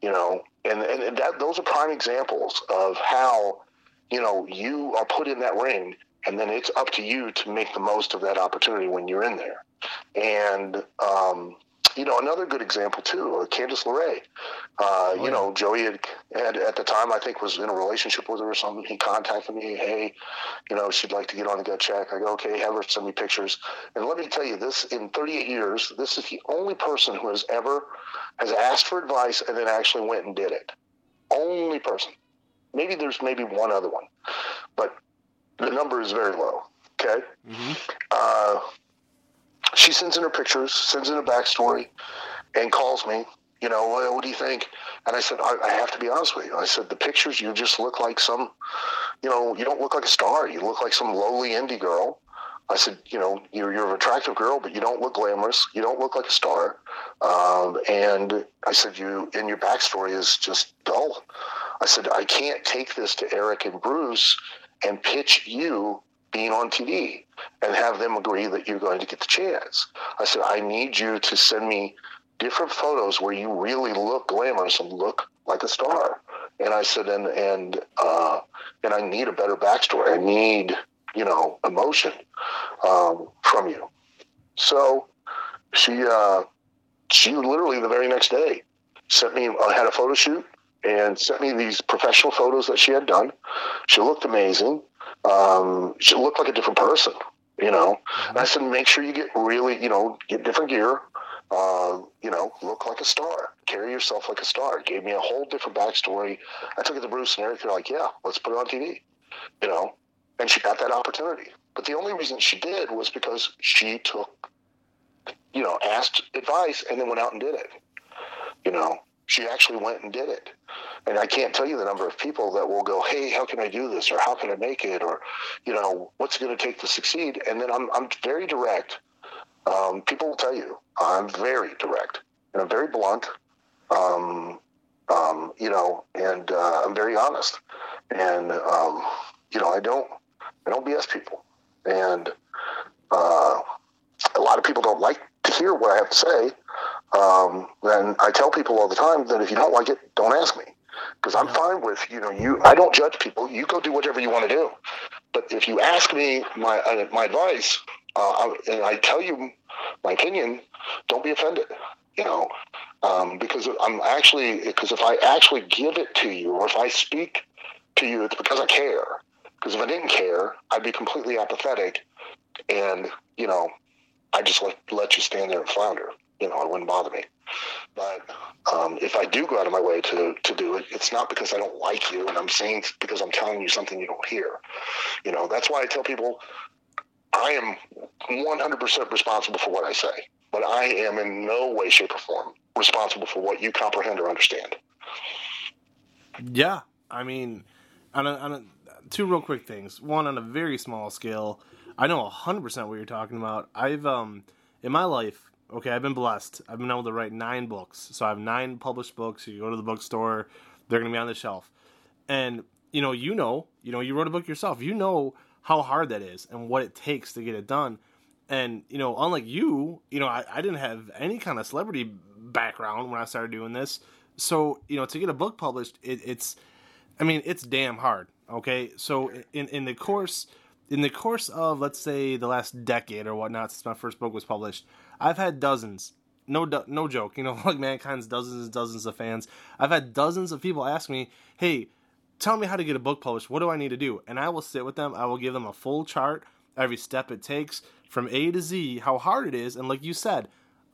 You know, and and that those are prime examples of how, you know, you are put in that ring, and then it's up to you to make the most of that opportunity when you're in there. And um, you know, another good example too, uh, Candice LeRae. Uh, oh, you know, Joey had, had, at the time I think was in a relationship with her or something. He contacted me, hey, you know, she'd like to get on the gut check. I go, okay, have her send me pictures. And let me tell you, this in 38 years, this is the only person who has ever has asked for advice and then actually went and did it. Only person. Maybe there's maybe one other one, but the number is very low. Okay. Mm-hmm. Uh, she sends in her pictures, sends in a backstory, and calls me. You know, what do you think? And I said, I, I have to be honest with you. I said, the pictures, you just look like some, you know, you don't look like a star. You look like some lowly indie girl. I said, you know, you're, you're an attractive girl, but you don't look glamorous. You don't look like a star. Um, and I said, you, and your backstory is just dull. I said, I can't take this to Eric and Bruce and pitch you being on TV and have them agree that you're going to get the chance. I said, I need you to send me different photos where you really look glamorous and look like a star. And I said, and and uh, and I need a better backstory. I need you know emotion um, from you. So she uh, she literally the very next day sent me. I had a photo shoot and sent me these professional photos that she had done. She looked amazing. Um, she looked like a different person, you know. And I said, make sure you get really, you know, get different gear. Uh, you know, look like a star. Carry yourself like a star. Gave me a whole different backstory. I took it to Bruce and Eric. They're like, yeah, let's put it on TV. You know, and she got that opportunity. But the only reason she did was because she took, you know, asked advice and then went out and did it. You know, she actually went and did it. And I can't tell you the number of people that will go, "Hey, how can I do this?" or "How can I make it?" or, you know, "What's it going to take to succeed?" And then I'm I'm very direct. Um, people will tell you I'm very direct and I'm very blunt. Um, um, you know, and uh, I'm very honest. And um, you know, I don't I don't BS people. And uh, a lot of people don't like to hear what I have to say. Um, and I tell people all the time that if you don't like it, don't ask me because I'm fine with you know you. I don't judge people. You go do whatever you want to do. But if you ask me my uh, my advice, uh, I, and I tell you my opinion, don't be offended. You know, um, because I'm actually because if I actually give it to you, or if I speak to you, it's because I care. Because if I didn't care, I'd be completely apathetic, and you know, I just let let you stand there and flounder. You know, it wouldn't bother me. But um, if I do go out of my way to to do it, it's not because I don't like you, and I'm saying because I'm telling you something you don't hear. You know, that's why I tell people I am 100% responsible for what I say, but I am in no way, shape, or form responsible for what you comprehend or understand. Yeah, I mean, on a, on a, two real quick things. One on a very small scale. I know 100% what you're talking about. I've um in my life, okay, I've been blessed. I've been able to write 9 books. So I have 9 published books. You go to the bookstore, they're going to be on the shelf. And you know, you know, you know, you wrote a book yourself. You know how hard that is and what it takes to get it done. And you know, unlike you, you know, I, I didn't have any kind of celebrity background when I started doing this. So you know, to get a book published, it, it's, I mean, it's damn hard. Okay, so in in the course in the course of let's say the last decade or whatnot since my first book was published, I've had dozens. No, no joke. You know, like mankind's dozens and dozens of fans. I've had dozens of people ask me, "Hey, tell me how to get a book published. What do I need to do?" And I will sit with them. I will give them a full chart, every step it takes from A to Z, how hard it is. And like you said,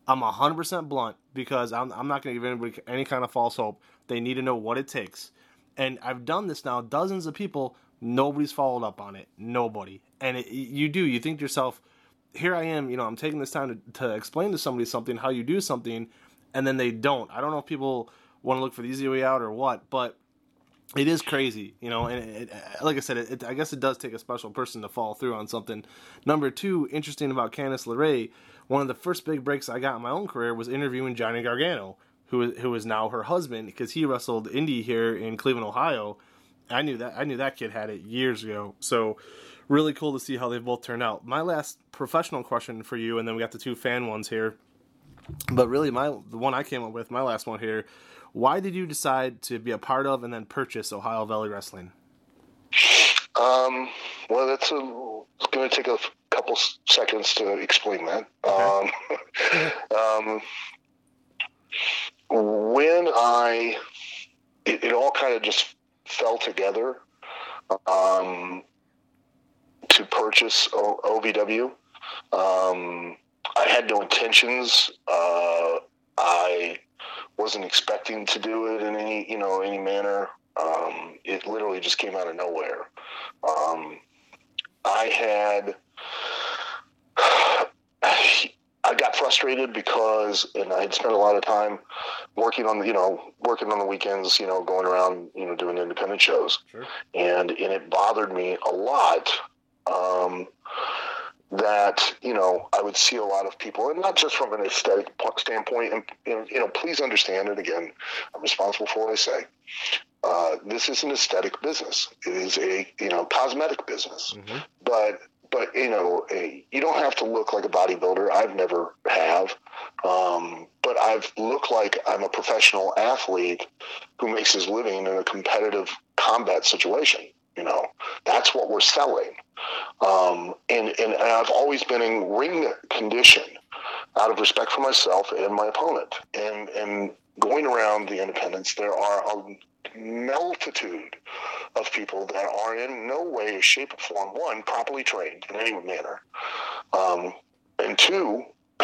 I'm 100% blunt because I'm, I'm not going to give anybody any kind of false hope. They need to know what it takes. And I've done this now, dozens of people, nobody's followed up on it. Nobody. And it, you do, you think to yourself, here I am, you know, I'm taking this time to, to explain to somebody something, how you do something, and then they don't. I don't know if people want to look for the easy way out or what, but it is crazy, you know. And it, it, like I said, it, I guess it does take a special person to follow through on something. Number two, interesting about Candice LeRae, one of the first big breaks I got in my own career was interviewing Johnny Gargano, who who is now her husband because he wrestled indie here in Cleveland, Ohio. I knew that I knew that kid had it years ago. So really cool to see how they've both turned out. My last professional question for you, and then we got the two fan ones here. But really, my the one I came up with, my last one here. Why did you decide to be a part of and then purchase Ohio Valley Wrestling? Um, well, that's a, it's going to take a couple seconds to explain that. Okay. Um, um, when I, it, it all kind of just fell together um, to purchase o- OVW. Um, I had no intentions. Uh, I wasn't expecting to do it in any, you know, any manner. Um, it literally just came out of nowhere. Um, I had I got frustrated because, and I had spent a lot of time working on the, you know, working on the weekends, you know, going around, you know, doing independent shows, Sure. and and it bothered me a lot. Um, that you know I would see a lot of people, and not just from an aesthetic standpoint. And, and you know, please understand it. Again, I'm responsible for what I say. Uh, this is an aesthetic business. It is a you know cosmetic business, Mhm. but but you know a, you don't have to look like a bodybuilder. I've never have, um, but I've looked like I'm a professional athlete who makes his living in a competitive combat situation. You know, that's what we're selling. Um, and, and I've always been in ring condition out of respect for myself and my opponent. And, and going around the independents, there are a multitude of people that are in no way, shape, or form, one, properly trained in any manner, um, and two,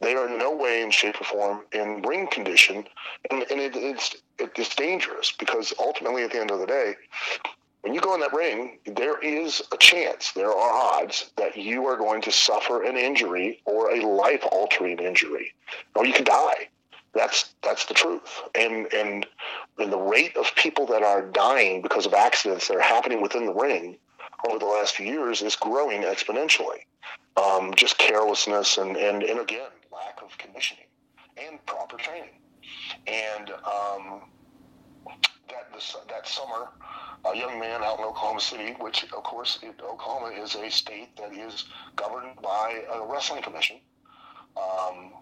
they are in no way in shape or form in ring condition. And, and it, it's, it's dangerous because ultimately, at the end of the day, when you go in that ring, there is a chance, there are odds that you are going to suffer an injury or a life altering injury, or you could die. That's that's the truth. And and and the rate of people that are dying because of accidents that are happening within the ring over the last few years is growing exponentially. Um, just carelessness and, and, and again, lack of conditioning and proper training. And um, that this, that summer, a young man out in Oklahoma City, which of course it, Oklahoma is a state that is governed by a wrestling commission. Um,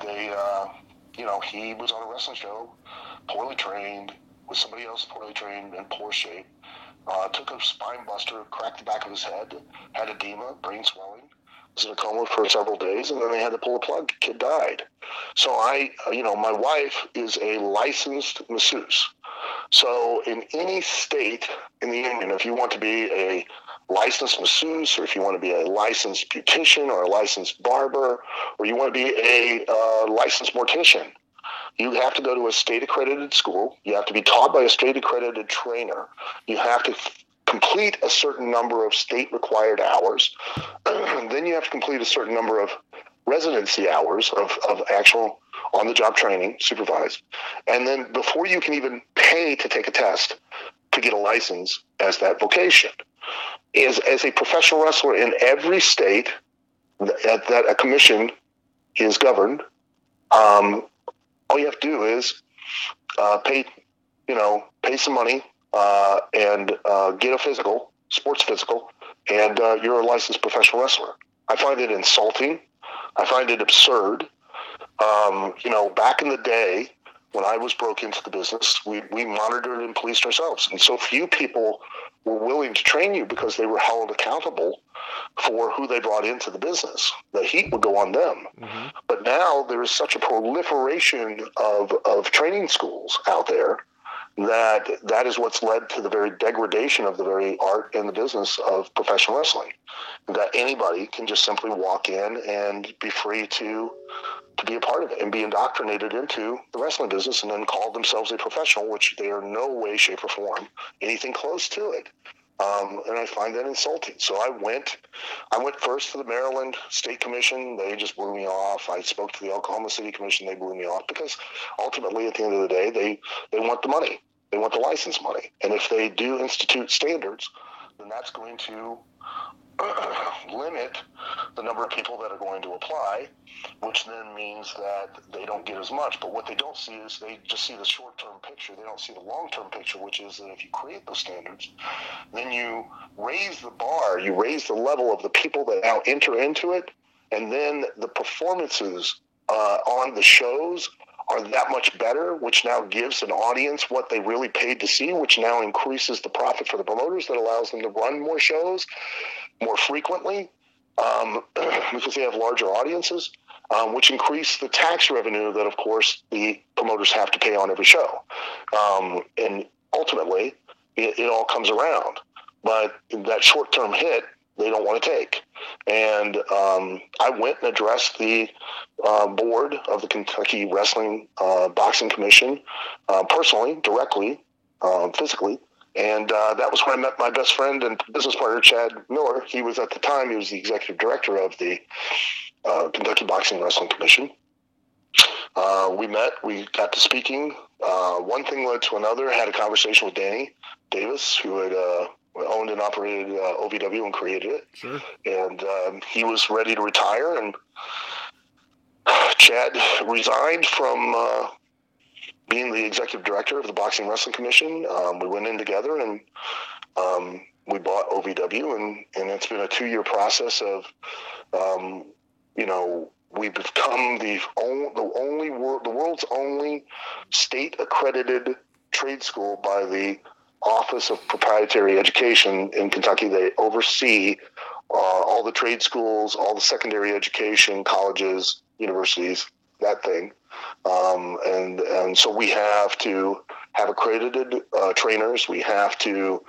they, uh, you know, he was on a wrestling show, poorly trained, with somebody else poorly trained in poor shape. Uh, took a spine buster, cracked the back of his head, had edema, brain swelling, was in a coma for several days, and then they had to pull the plug. Kid died. So I, uh, you know, my wife is a licensed masseuse. So in any state in the union, if you want to be a licensed masseuse, or if you want to be a licensed beautician, or a licensed barber, or you want to be a uh, licensed mortician, you have to go to a state accredited school. You have to be taught by a state accredited trainer. You have to f- complete a certain number of state required hours. then you have to complete a certain number of residency hours of, of actual on the job training, supervised. And then before you can even pay to take a test to get a license as that vocation, is as a professional wrestler in every state that, that a commission is governed, um, all you have to do is uh, pay, you know, pay some money uh, and uh, get a physical, sports physical, and uh, you're a licensed professional wrestler. I find it insulting. I find it absurd. Um, you know, back in the day when I was broke into the business, we, we monitored and policed ourselves. And so few people were willing to train you because they were held accountable for who they brought into the business. The heat would go on them. Mhm. But now there is such a proliferation of, of training schools out there that that is what's led to the very degradation of the very art and the business of professional wrestling. That anybody can just simply walk in and be free to to be a part of it and be indoctrinated into the wrestling business and then call themselves a professional, which they are no way, shape, or form anything close to it. Um, and I find that insulting. So I went, I went first to the Maryland State Commission. They just blew me off. I spoke to the Oklahoma City Commission. They blew me off because ultimately, at the end of the day, they they want the money. They want the license money. And if they do institute standards, then that's going to limit the number of people that are going to apply, which then means that they don't get as much. But what they don't see is they just see the short term picture. They don't see the long term picture, which is that if you create those standards, then you raise the bar, you raise the level of the people that now enter into it, and then the performances uh, on the shows are that much better, which now gives an audience what they really paid to see, which now increases the profit for the promoters that allows them to run more shows more frequently um, because they have larger audiences, um, which increase the tax revenue that, of course, the promoters have to pay on every show. Um, and ultimately, it, it all comes around. But that short term hit, they don't want to take. And um, I went and addressed the uh, board of the Kentucky Wrestling uh, Boxing Commission uh, personally, directly, um, physically. And uh, that was when I met my best friend and business partner, Chad Miller. He was at the time, he was the executive director of the uh, Kentucky Boxing Wrestling Commission. Uh, we met. We got to speaking. Uh, one thing led to another. I Had a conversation with Danny Davis, who had uh, owned and operated uh, OVW and created it. Sure. And um, he was ready to retire. And Chad resigned from uh, being the executive director of the Boxing Wrestling Commission. Um, we went in together and um, we bought OVW, and, and it's been a two year process of, um, you know, we've become the only, the only wor- the world's only state accredited trade school by the Office of Proprietary Education in Kentucky. They oversee uh, all the trade schools, all the secondary education, colleges, universities, that thing. Um, and and so we have to have accredited uh, trainers. We have to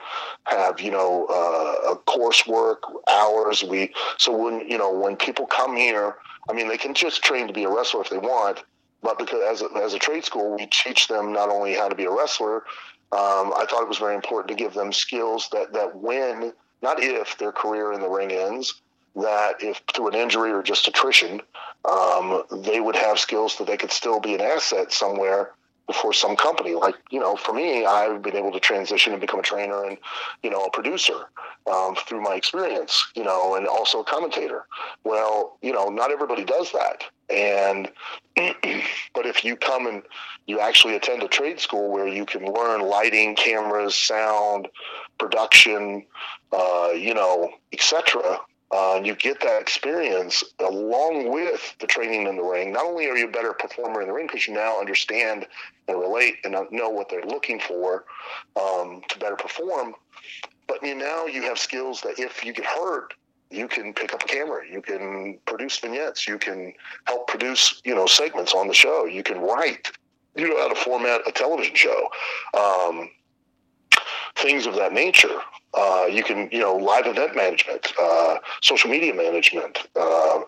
have you know uh, coursework hours. We so when you know when people come here, I mean they can just train to be a wrestler if they want, but because as a, as a trade school, we teach them not only how to be a wrestler. Um, I thought it was very important to give them skills that that when not if their career in the ring ends, that if through an injury or just attrition, um, they would have skills that they could still be an asset somewhere for some company. Like, you know, for me, I've been able to transition and become a trainer and, you know, a producer um, through my experience, you know, and also a commentator. Well, you know, not everybody does that. And, but if you come and you actually attend a trade school where you can learn lighting, cameras, sound, production, uh, you know, etc., uh, and you get that experience along with the training in the ring. Not only are you a better performer in the ring because you now understand and relate and know what they're looking for um, to better perform, but you now you have skills that if you get hurt, you can pick up a camera, you can produce vignettes, you can help produce you know segments on the show, you can write, you know how to format a television show. Um, things of that nature. Uh, you can, you know, live event management, uh, social media management, uh,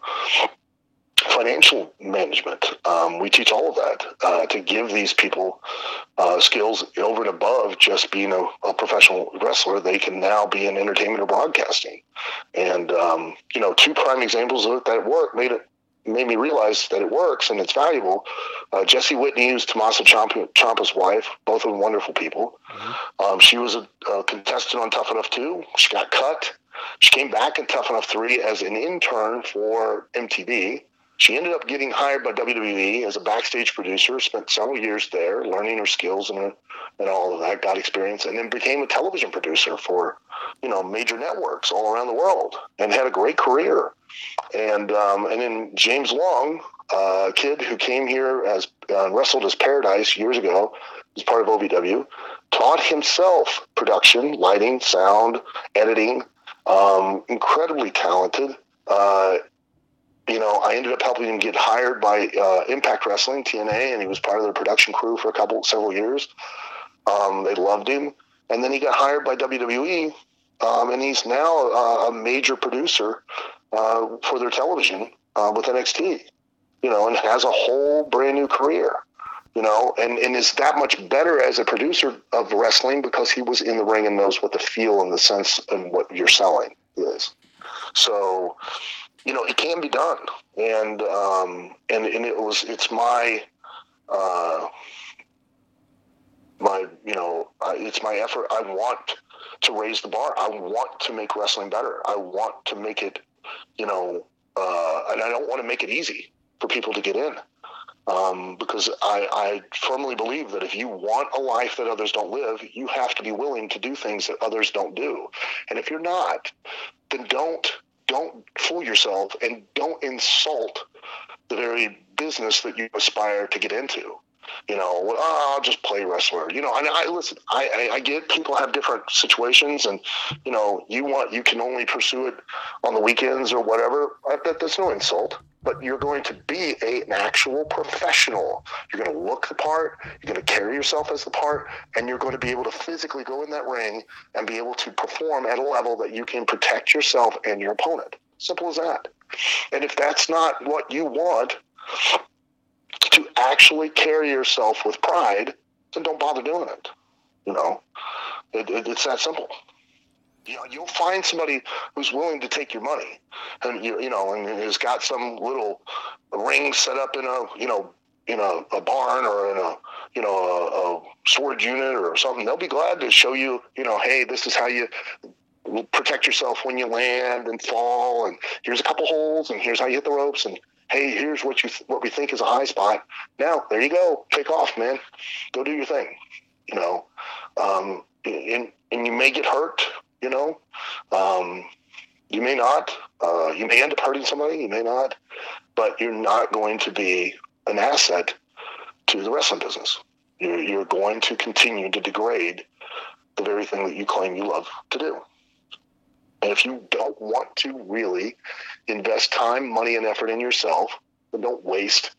financial management. Um, we teach all of that uh, to give these people uh, skills over and above just being a, a, professional wrestler. They can now be in entertainment or broadcasting. And, um, you know, two prime examples of that work made it made me realize that it works and it's valuable. Uh, Jesse Whitney is Tommaso Ciampa's wife, both of them wonderful people. Mm-hmm. Um, she was a, a, contestant on Tough Enough 2. She got cut. She came back in Tough Enough 3 as an intern for MTV. She ended up getting hired by WWE as a backstage producer, spent several years there learning her skills and, and all of that, got experience, and then became a television producer for, you know, major networks all around the world and had a great career. And um, and then James Long, uh, a kid who came here as uh, wrestled as Paradise years ago, as part of OVW, taught himself production, lighting, sound, editing. Um, incredibly talented. Uh, you know, I ended up helping him get hired by uh, Impact Wrestling TNA, and he was part of their production crew for a couple, several years. Um, they loved him, and then he got hired by WWE, um, and he's now uh, a major producer uh, for their television uh, with NXT. You know, and has a whole brand new career. You know, and, and is that much better as a producer of wrestling because he was in the ring and knows what the feel and the sense and what you're selling is. So, you know, it can be done, and um, and and it was it's my uh, my you know uh, it's my effort. I want to raise the bar. I want to make wrestling better. I want to make it, you know, uh, and I don't want to make it easy for people to get in. Um, because I, I firmly believe that if you want a life that others don't live, you have to be willing to do things that others don't do. And if you're not, then don't don't fool yourself and don't insult the very business that you aspire to get into. You know, oh, I'll just play wrestler. You know, and I listen. I, I, I get people have different situations, and you know, you want you can only pursue it on the weekends or whatever. I, That, that's no insult but you're going to be a, an actual professional. You're going to look the part, you're going to carry yourself as the part, and you're going to be able to physically go in that ring and be able to perform at a level that you can protect yourself and your opponent. Simple as that. And if that's not what you want, to actually carry yourself with pride, then don't bother doing it. You know, it, it, it's that simple. You know, you'll find somebody who's willing to take your money, and you, you know, and has got some little ring set up in a, you know, in a, a barn or in a, you know, a, a storage unit or something. They'll be glad to show you, you know, hey, this is how you protect yourself when you land and fall, and here's a couple holes, and here's how you hit the ropes, and hey, here's what you what we think is a high spot. Now, there you go, take off, man, go do your thing. You know, um, and and you may get hurt. You know, um, you may not. Uh, you may end up hurting somebody. You may not, but you're not going to be an asset to the wrestling business. You're, you're going to continue to degrade the very thing that you claim you love to do. And if you don't want to really invest time, money, and effort in yourself, then don't waste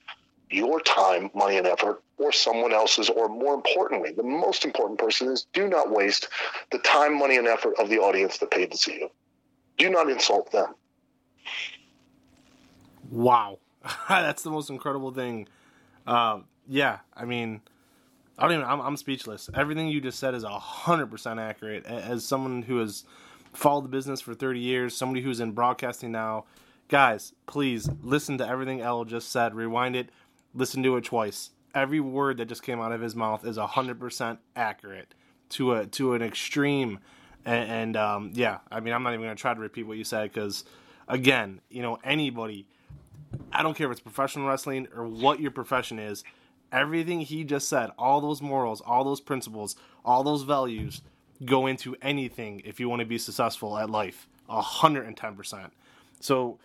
your time, money, and effort or someone else's, or more importantly, the most important person is do not waste the time, money, and effort of the audience that paid to see you. Do not insult them. Wow. That's the most incredible thing. Uh, yeah, I mean, I don't even, I'm, I'm speechless. Everything you just said is 100% accurate. As someone who has followed the business for 30 years, somebody who's in broadcasting now, guys, please listen to everything Al just said. Rewind it, listen to it twice. Every word that just came out of his mouth is 100% accurate to a to an extreme. And, and um, yeah, I mean, I'm not even going to try to repeat what you said because, again, you know, anybody, I don't care if it's professional wrestling or what your profession is, everything he just said, all those morals, all those principles, all those values go into anything if you want to be successful at life. 110%. So,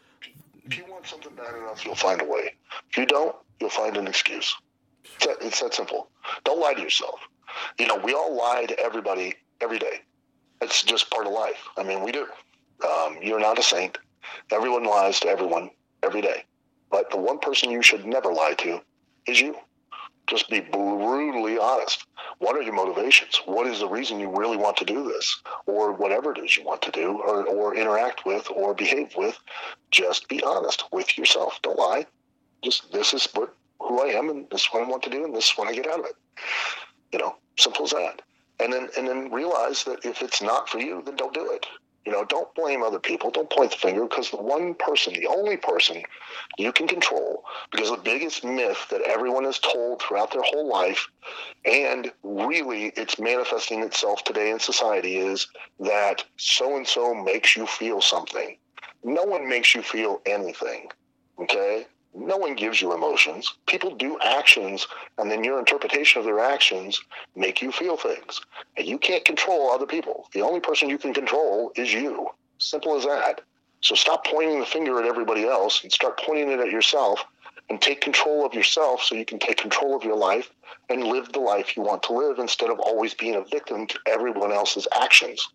if you want something bad enough, you'll find a way. If you don't, you'll find an excuse. It's that, it's that simple. Don't lie to yourself. You know, we all lie to everybody every day. It's just part of life. I mean, we do. Um, you're not a saint. Everyone lies to everyone every day. But the one person you should never lie to is you. Just be brutally honest. What are your motivations? What is the reason you really want to do this? Or whatever it is you want to do or, or interact with or behave with. Just be honest with yourself. Don't lie. Just this is what who I am and this is what I want to do and this is what I get out of it. You know, simple as that. And then and then realize that if it's not for you, then don't do it. You know, don't blame other people. Don't point the finger because the one person, the only person you can control, because the biggest myth that everyone is told throughout their whole life, and really it's manifesting itself today in society, is that so and so makes you feel something. No one makes you feel anything. Okay? No one gives you emotions. People do actions, and then your interpretation of their actions make you feel things. And you can't control other people. The only person you can control is you. Simple as that. So stop pointing the finger at everybody else and start pointing it at yourself and take control of yourself so you can take control of your life and live the life you want to live instead of always being a victim to everyone else's actions.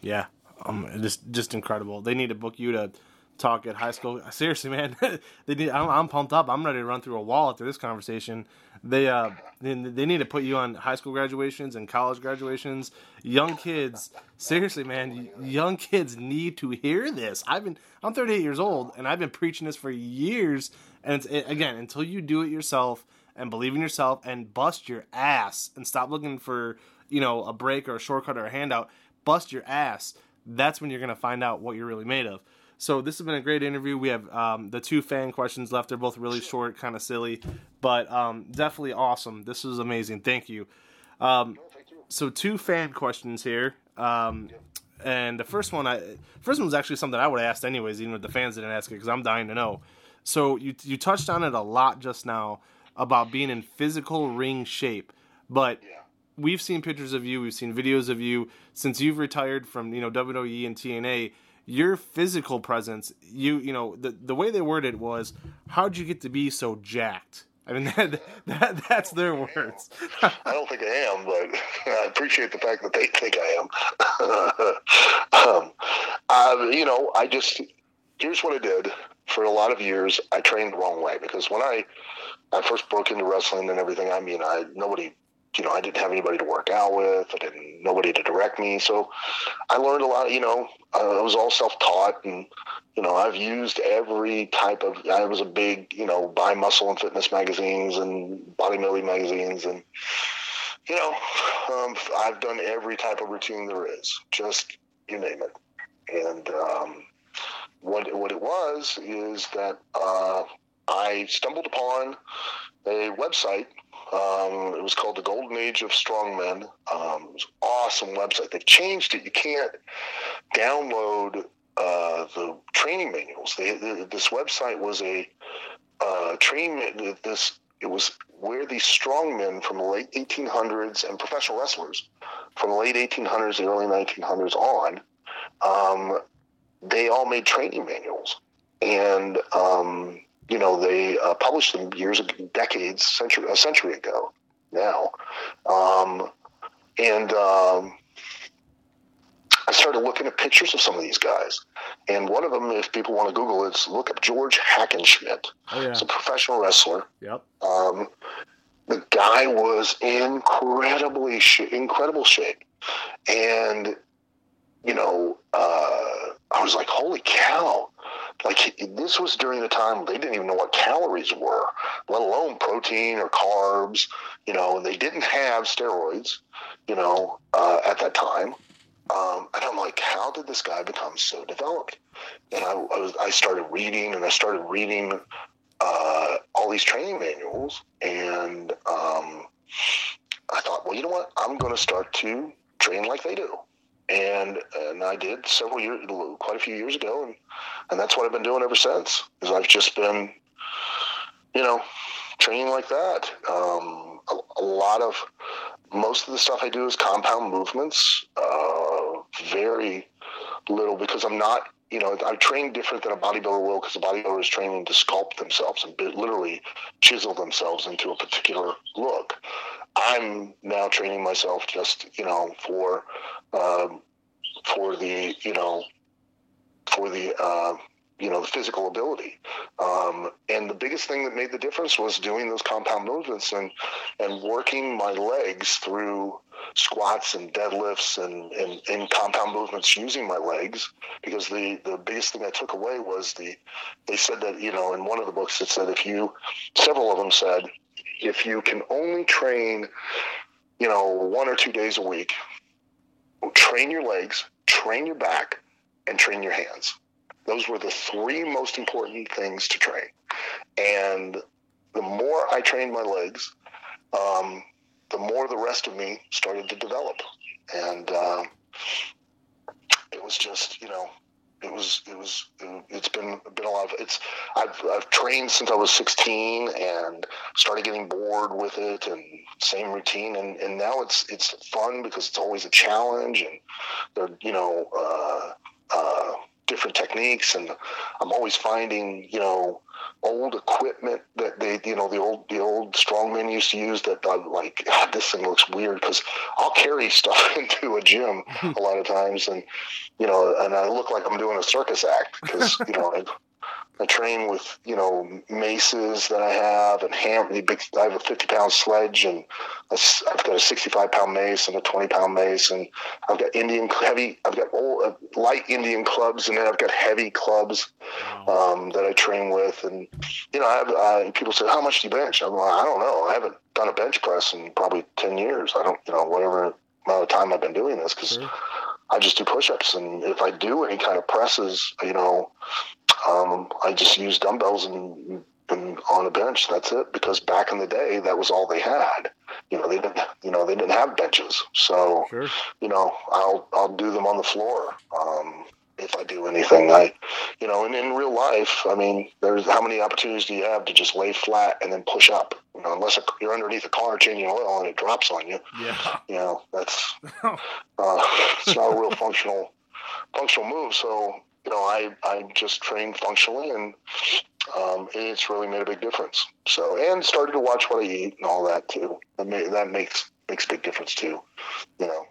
Yeah, um, just just incredible. They need to book you to talk at high school. Seriously, man, they need, I'm, I'm, pumped up. I'm ready to run through a wall after this conversation. They uh they, they need to put you on high school graduations and college graduations. Young kids, seriously, man, young kids need to hear this. I've been I'm 38 years old and I've been preaching this for years. And it, again, until you do it yourself and believe in yourself and bust your ass and stop looking for you know a break or a shortcut or a handout, bust your ass. That's when you're gonna find out what you're really made of. So this has been a great interview. We have um, the two fan questions left. They're both really short, kind of silly, but um, definitely awesome. This was amazing. Thank you. Um, so two fan questions here. Um, and the first one, I first one was actually something I would have asked anyways, even if the fans didn't ask it, because I'm dying to know. So you you touched on it a lot just now about being in physical ring shape, but we've seen pictures of you, we've seen videos of you since you've retired from you know WWE and TNA your physical presence, you you know the the way they worded was, how'd you get to be so jacked? I mean that, that that's their words. I don't think I am, but I appreciate the fact that they think I am. um, uh, you know, I just here's what I did for a lot of years. I trained the wrong way because when I I first broke into wrestling and everything, I mean, I nobody you know, I didn't have anybody to work out with. I didn't nobody to direct me. So I learned a lot. You know, I was all self taught, and you know, I've used every type of. I was a big, you know, buy muscle and fitness magazines and bodybuilding magazines, and you know, um, I've done every type of routine there is, just you name it. And um, what what it was is that uh, I stumbled upon a website. Um, it was called the Golden Age of Strongmen. Um, it was awesome website. They've changed it. You can't download uh, the training manuals. They, the, this website was a uh, training. This it was where these strongmen from the late 1800s and professional wrestlers from the late 1800s, the early 1900s on, um, they all made training manuals, and um, you know they uh, published them years, decades, century, a century ago now, um, and um, I started looking at pictures of some of these guys. And one of them, if people want to Google it, is look up George Hackenschmidt. Oh yeah. He's a professional wrestler. Yep. Um, the guy was incredibly sh- incredible shape, and you know, uh, I was like, "Holy cow!" Like this was during the time they didn't even know what calories were, let alone protein or carbs. You know, and they didn't have steroids. You know, uh, at that time. Um, and I'm like, how did this guy become so developed? And I, I, was, I started reading, and I started reading uh, all these training manuals, and um, I thought, well, you know what? I'm going to start to train like they do, and and I did several years, quite a few years ago, and and that's what I've been doing ever since. Is I've just been, you know, training like that. Um, a, a lot of most of the stuff I do is compound movements. Uh, very little because I'm not, you know, I train different than a bodybuilder will because a bodybuilder is training to sculpt themselves and literally chisel themselves into a particular look. I'm now training myself just, you know, for um, for the, you know, for the uh, you know the physical ability. Um, and the biggest thing that made the difference was doing those compound movements and and working my legs through squats and deadlifts and, and, and compound movements using my legs because the, the biggest thing I took away was the they said that you know in one of the books it said if you several of them said if you can only train you know one or two days a week train your legs train your back and train your hands those were the three most important things to train. And the more I trained my legs, um, the more the rest of me started to develop. And uh, it was just, you know, it was, it was, it's been, been a lot of, it's, I've, I've trained since I was 16 and started getting bored with it and same routine. And, and now it's, it's fun because it's always a challenge and they're, you know, uh, uh, different techniques and I'm always finding, you know, old equipment that they, you know, the old, the old strongmen used to use that I'm like, God, this thing looks weird because I'll carry stuff into a gym a lot of times and, you know, and I look like I'm doing a circus act because, you know, I, train with you know maces that I have and hammer. Big, I have a fifty pound sledge and a, I've got a sixty five pound mace and a twenty pound mace and I've got Indian heavy. I've got old, uh, light Indian clubs and then I've got heavy clubs um, that I train with. And you know, I have, people say, "How much do you bench?" I'm like, "I don't know. I haven't done a bench press in probably ten years. I don't, you know, whatever amount of time I've been doing this because." Sure. I just do push-ups, and if I do any kind of presses, you know, um, I just use dumbbells and, and on a bench. That's it. Because back in the day, that was all they had. You know, they didn't. You know, they didn't have benches. So, Sure. you know, I'll I'll do them on the floor. Um, if I do anything, I, you know, and in real life, I mean, there's how many opportunities do you have to just lay flat and then push up? You know, unless you're underneath a car changing oil and it drops on you. Yeah. You know, that's uh, it's not a real functional functional move. So you know, I I just train functionally, and um, it's really made a big difference. So and started to watch what I eat and all that too. That may, that makes makes big difference too. You know.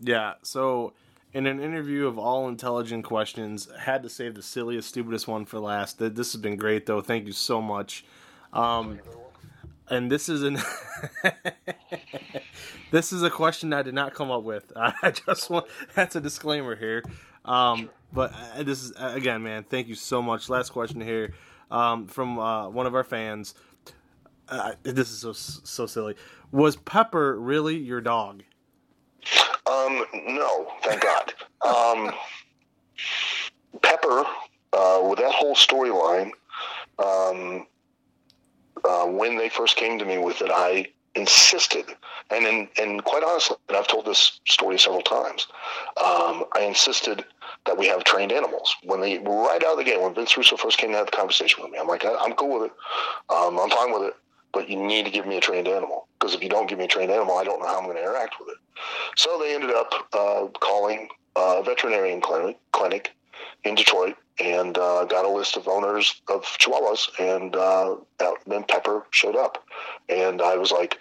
Yeah. So, in an interview of all intelligent questions, had to save the silliest, stupidest one for last. This has been great, though. Thank you so much. Um, and this is an this is a question I did not come up with. I just want that's a disclaimer here. Um, but uh, this is uh, again, man. Thank you so much. Last question here um, from uh, one of our fans. uh, this is so so silly. Was Pepper really your dog? Um, no, thank God. Um, Pepper, uh, with that whole storyline, um, uh, when they first came to me with it, I insisted, and in, and quite honestly, and I've told this story several times, um, I insisted that we have trained animals. When they right out of the gate, when Vince Russo first came to have the conversation with me, I'm like, I'm cool with it, um, I'm fine with it, but you need to give me a trained animal because if you don't give me a trained animal, I don't know how I'm going to interact with it. So they ended up uh, calling a veterinarian clinic, clinic in Detroit and uh, got a list of owners of Chihuahuas, and uh, then Pepper showed up, and I was like,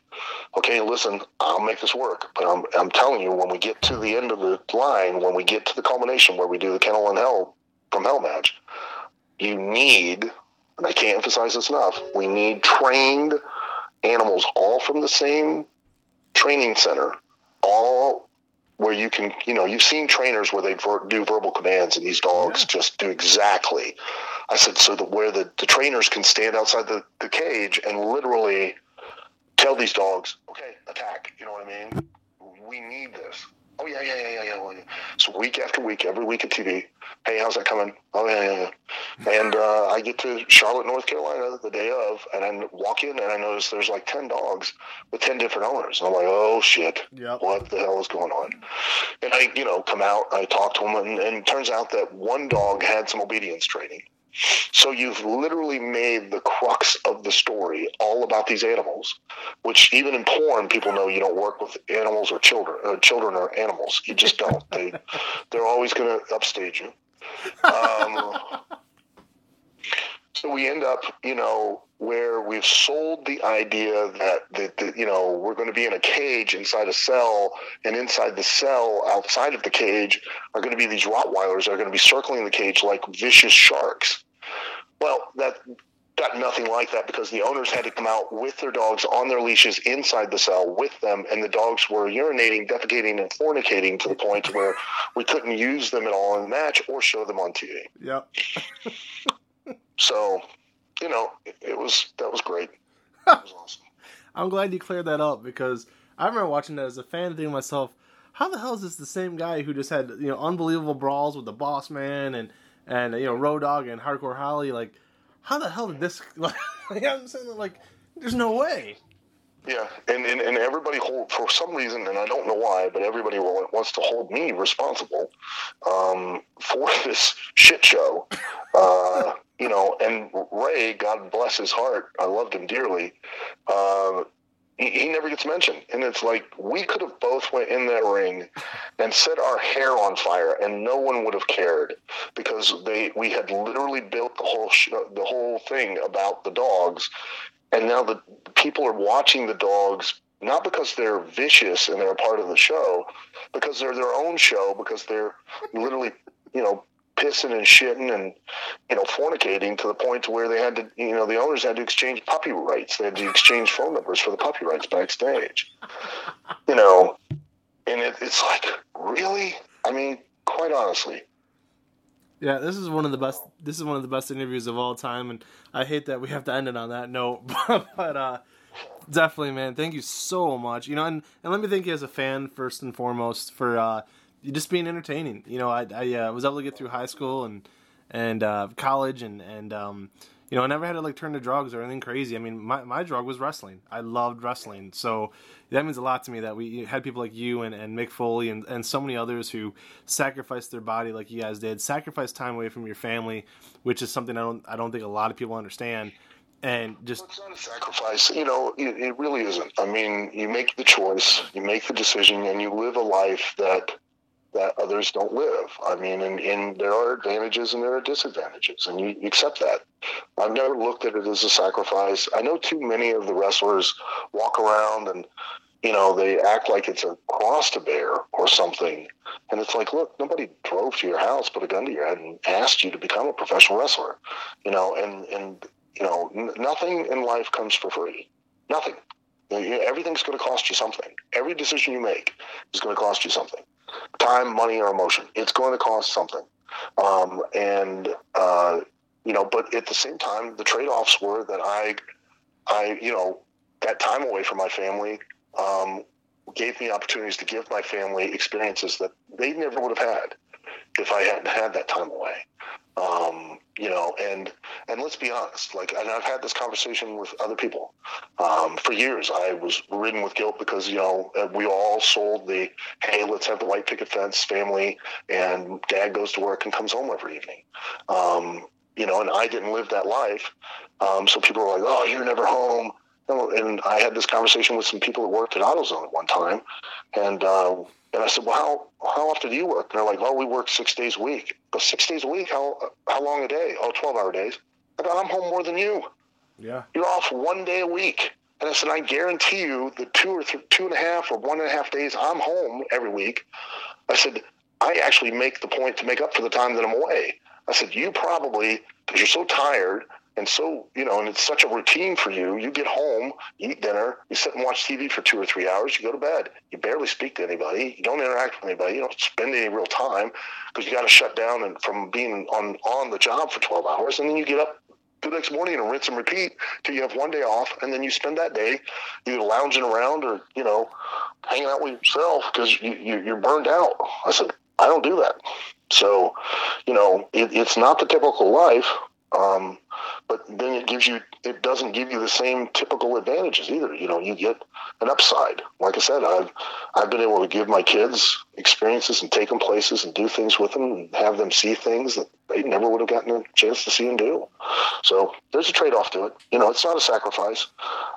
"Okay, listen, I'll make this work." But I'm I'm telling you, when we get to the end of the line, when we get to the culmination where we do the Kennel and Hell from Hell match, you need, and I can't emphasize this enough, we need trained animals, all from the same training center, all where you can, you know, you've seen trainers where they ver- do verbal commands and these dogs Yeah. just do exactly. I said, so that where the, the trainers can stand outside the, the cage and literally tell these dogs, okay, attack. You know what I mean? We need this. Oh, yeah, yeah, yeah, yeah, yeah. well, yeah. So week after week, every week at TV, hey, how's that coming? Oh, yeah, yeah, yeah. And uh, I get to Charlotte, North Carolina the day of, and I walk in and I notice there's like 10 dogs with 10 different owners. And I'm like, oh, shit Yep. what the hell is going on? And I, you know, come out, I talk to him, and, and it turns out that one dog had some obedience training. So you've literally made the crux of the story all about these animals, which even in porn, people know you don't work with animals or children. Uh, children or animals. You just don't. They, they're always going to upstage you. Um, so we end up, you know, where we've sold the idea that, that, that you know, we're going to be in a cage inside a cell, and inside the cell, outside of the cage, are going to be these Rottweilers that are going to be circling the cage like vicious sharks. Well, that got nothing like that because the owners had to come out with their dogs on their leashes inside the cell with them, and the dogs were urinating, defecating, and fornicating to the point where we couldn't use them at all in the match or show them on TV. Yep. So, you know, it, it was that was great. That was awesome. I'm glad you cleared that up because I remember watching that as a fan, thinking to myself, "How the hell is this the same guy who just had you know unbelievable brawls with the Boss Man and and you know Road Dog and Hardcore Holly? Like, how the hell did this? Like, I'm saying like, there's no way. Yeah, and, and, and everybody hold for some reason, and I don't know why, but everybody wants to hold me responsible um, for this shit show. Uh, you know, and Ray, God bless his heart, I loved him dearly. Uh, he, never gets mentioned, and it's like we could have both went in that ring and set our hair on fire, and no one would have cared because they we had literally built the whole sh- the whole thing about the dogs, and now the people are watching the dogs not because they're vicious and they're a part of the show, because they're their own show, because they're literally, you know, pissing and shitting and, you know, fornicating to the point to where they had to, you know, the owners had to exchange puppy rights. They had to exchange phone numbers for the puppy rights backstage. You know, and it, it's like, really? I mean, quite honestly, Yeah, this is one of the best. This is one of the best interviews of all time, and I hate that we have to end it on that note. but uh, definitely, man, thank you so much. You know, and, and let me thank you as a fan first and foremost for uh, just being entertaining. You know, I, I uh, was able to get through high school and and uh, college, and and um, you know, I never had to like turn to drugs or anything crazy. I mean, my my drug was wrestling. I loved wrestling, so that means a lot to me that we had people like you and, and Mick Foley and, and so many others who sacrificed their body like you guys did, sacrificed time away from your family, which is something I don't I don't think a lot of people understand. And just It's not a sacrifice. You know, it, it really isn't. I mean, you make the choice, you make the decision, and you live a life that that others don't live. I mean, and, and there are advantages and there are disadvantages, and you, accept that. I've never looked at it as a sacrifice. I know too many of the wrestlers walk around and you know they act like it's a cross to bear or something, and it's like, look, nobody drove to your house, put a gun to your head, and asked you to become a professional wrestler. You know, and and you know, n- nothing in life comes for free. Nothing. You know, Everything's going to cost you something. Every decision you make is going to cost you something. Time, money, or emotion. It's going to cost something. Um, and uh, you know, but at the same time, the trade-offs were that I, I, you know, that time away from my family um, gave me opportunities to give my family experiences that they never would have had if I hadn't had that time away. Um, you know, and and let's be honest, like, and I've had this conversation with other people um, for years. I was ridden with guilt because you know we all sold the hey, let's have the white picket fence family, and dad goes to work and comes home every evening. Um, you know, and I didn't live that life, um, so people were like, oh, you're never home. And I had this conversation with some people that worked at AutoZone at one time, and uh, and I said, well, how how often do you work? And they're like, well, we work six days a week. But six days a week? How how long a day? Oh, 12 hour days. I go, I'm home more than you. Yeah. You're off one day a week. And I said, I guarantee you the two or th- two and a half or one and a half days I'm home every week. I said, I actually make the point to make up for the time that I'm away. I said, you probably, because you're so tired and so, you know, and it's such a routine for you. You get home, eat dinner, you sit and watch TV for two or three hours, you go to bed. You barely speak to anybody. You don't interact with anybody. You don't spend any real time because you got to shut down and from being on on the job for 12 hours, and then you get up the next morning and rinse and repeat till you have one day off, and then you spend that day either lounging around or you know hanging out with yourself because you, you, you're burned out. I said I don't do that. So, you know, it, it's not the typical life. Um, but then it gives you it doesn't give you the same typical advantages either. You know you get an upside. Like i said i've i've been able to give my kids experiences and take them places and do things with them and have them see things that they never would have gotten a chance to see and do. So there's a trade-off to it. You know it's not a sacrifice.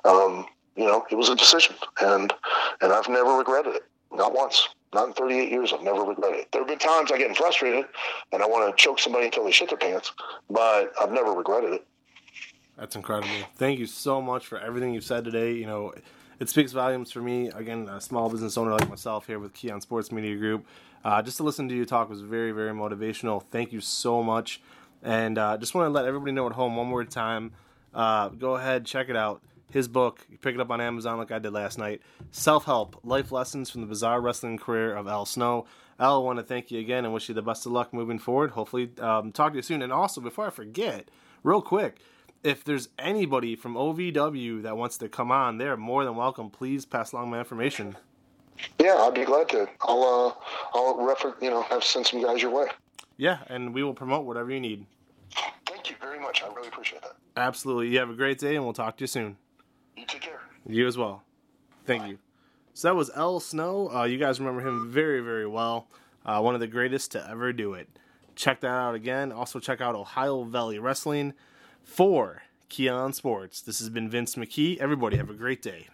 Um, you know it was a decision and and i've never regretted it. Not once not in 38 years. I've never regretted it. There have been times I get frustrated and I want to choke somebody until they shit their pants, but I've never regretted it. That's incredible. Thank you so much for everything you've said today. You know, it speaks volumes for me. Again, a small business owner like myself here with Kee on Sports Media Group. Uh, just to listen to you talk was very, very motivational. Thank you so much. And uh, just want to let everybody know at home one more time. Uh, go ahead, check it out his book. You pick it up on Amazon like I did last night. Self Help Life Lessons from the Bizarre Wrestling Career of Al Snow. Al, I want to thank you again and wish you the best of luck moving forward. Hopefully, um, talk to you soon. And also, before I forget, real quick, if there's anybody from OVW that wants to come on, they're more than welcome. Please pass along my information. Yeah, I'd be glad to. I'll uh, I'll refer, you know, have sent some guys your way. Yeah, and we will promote whatever you need. Thank you very much. I really appreciate that. Absolutely. You have a great day, and we'll talk to you soon. You as well. Thank Bye. you. So that was Al Snow. Uh, you guys remember him very, very well. Uh, one of the greatest to ever do it. Check that out again. Also, check out Ohio Valley Wrestling for Kee on Sports. This has been Vince McKee. Everybody, have a great day.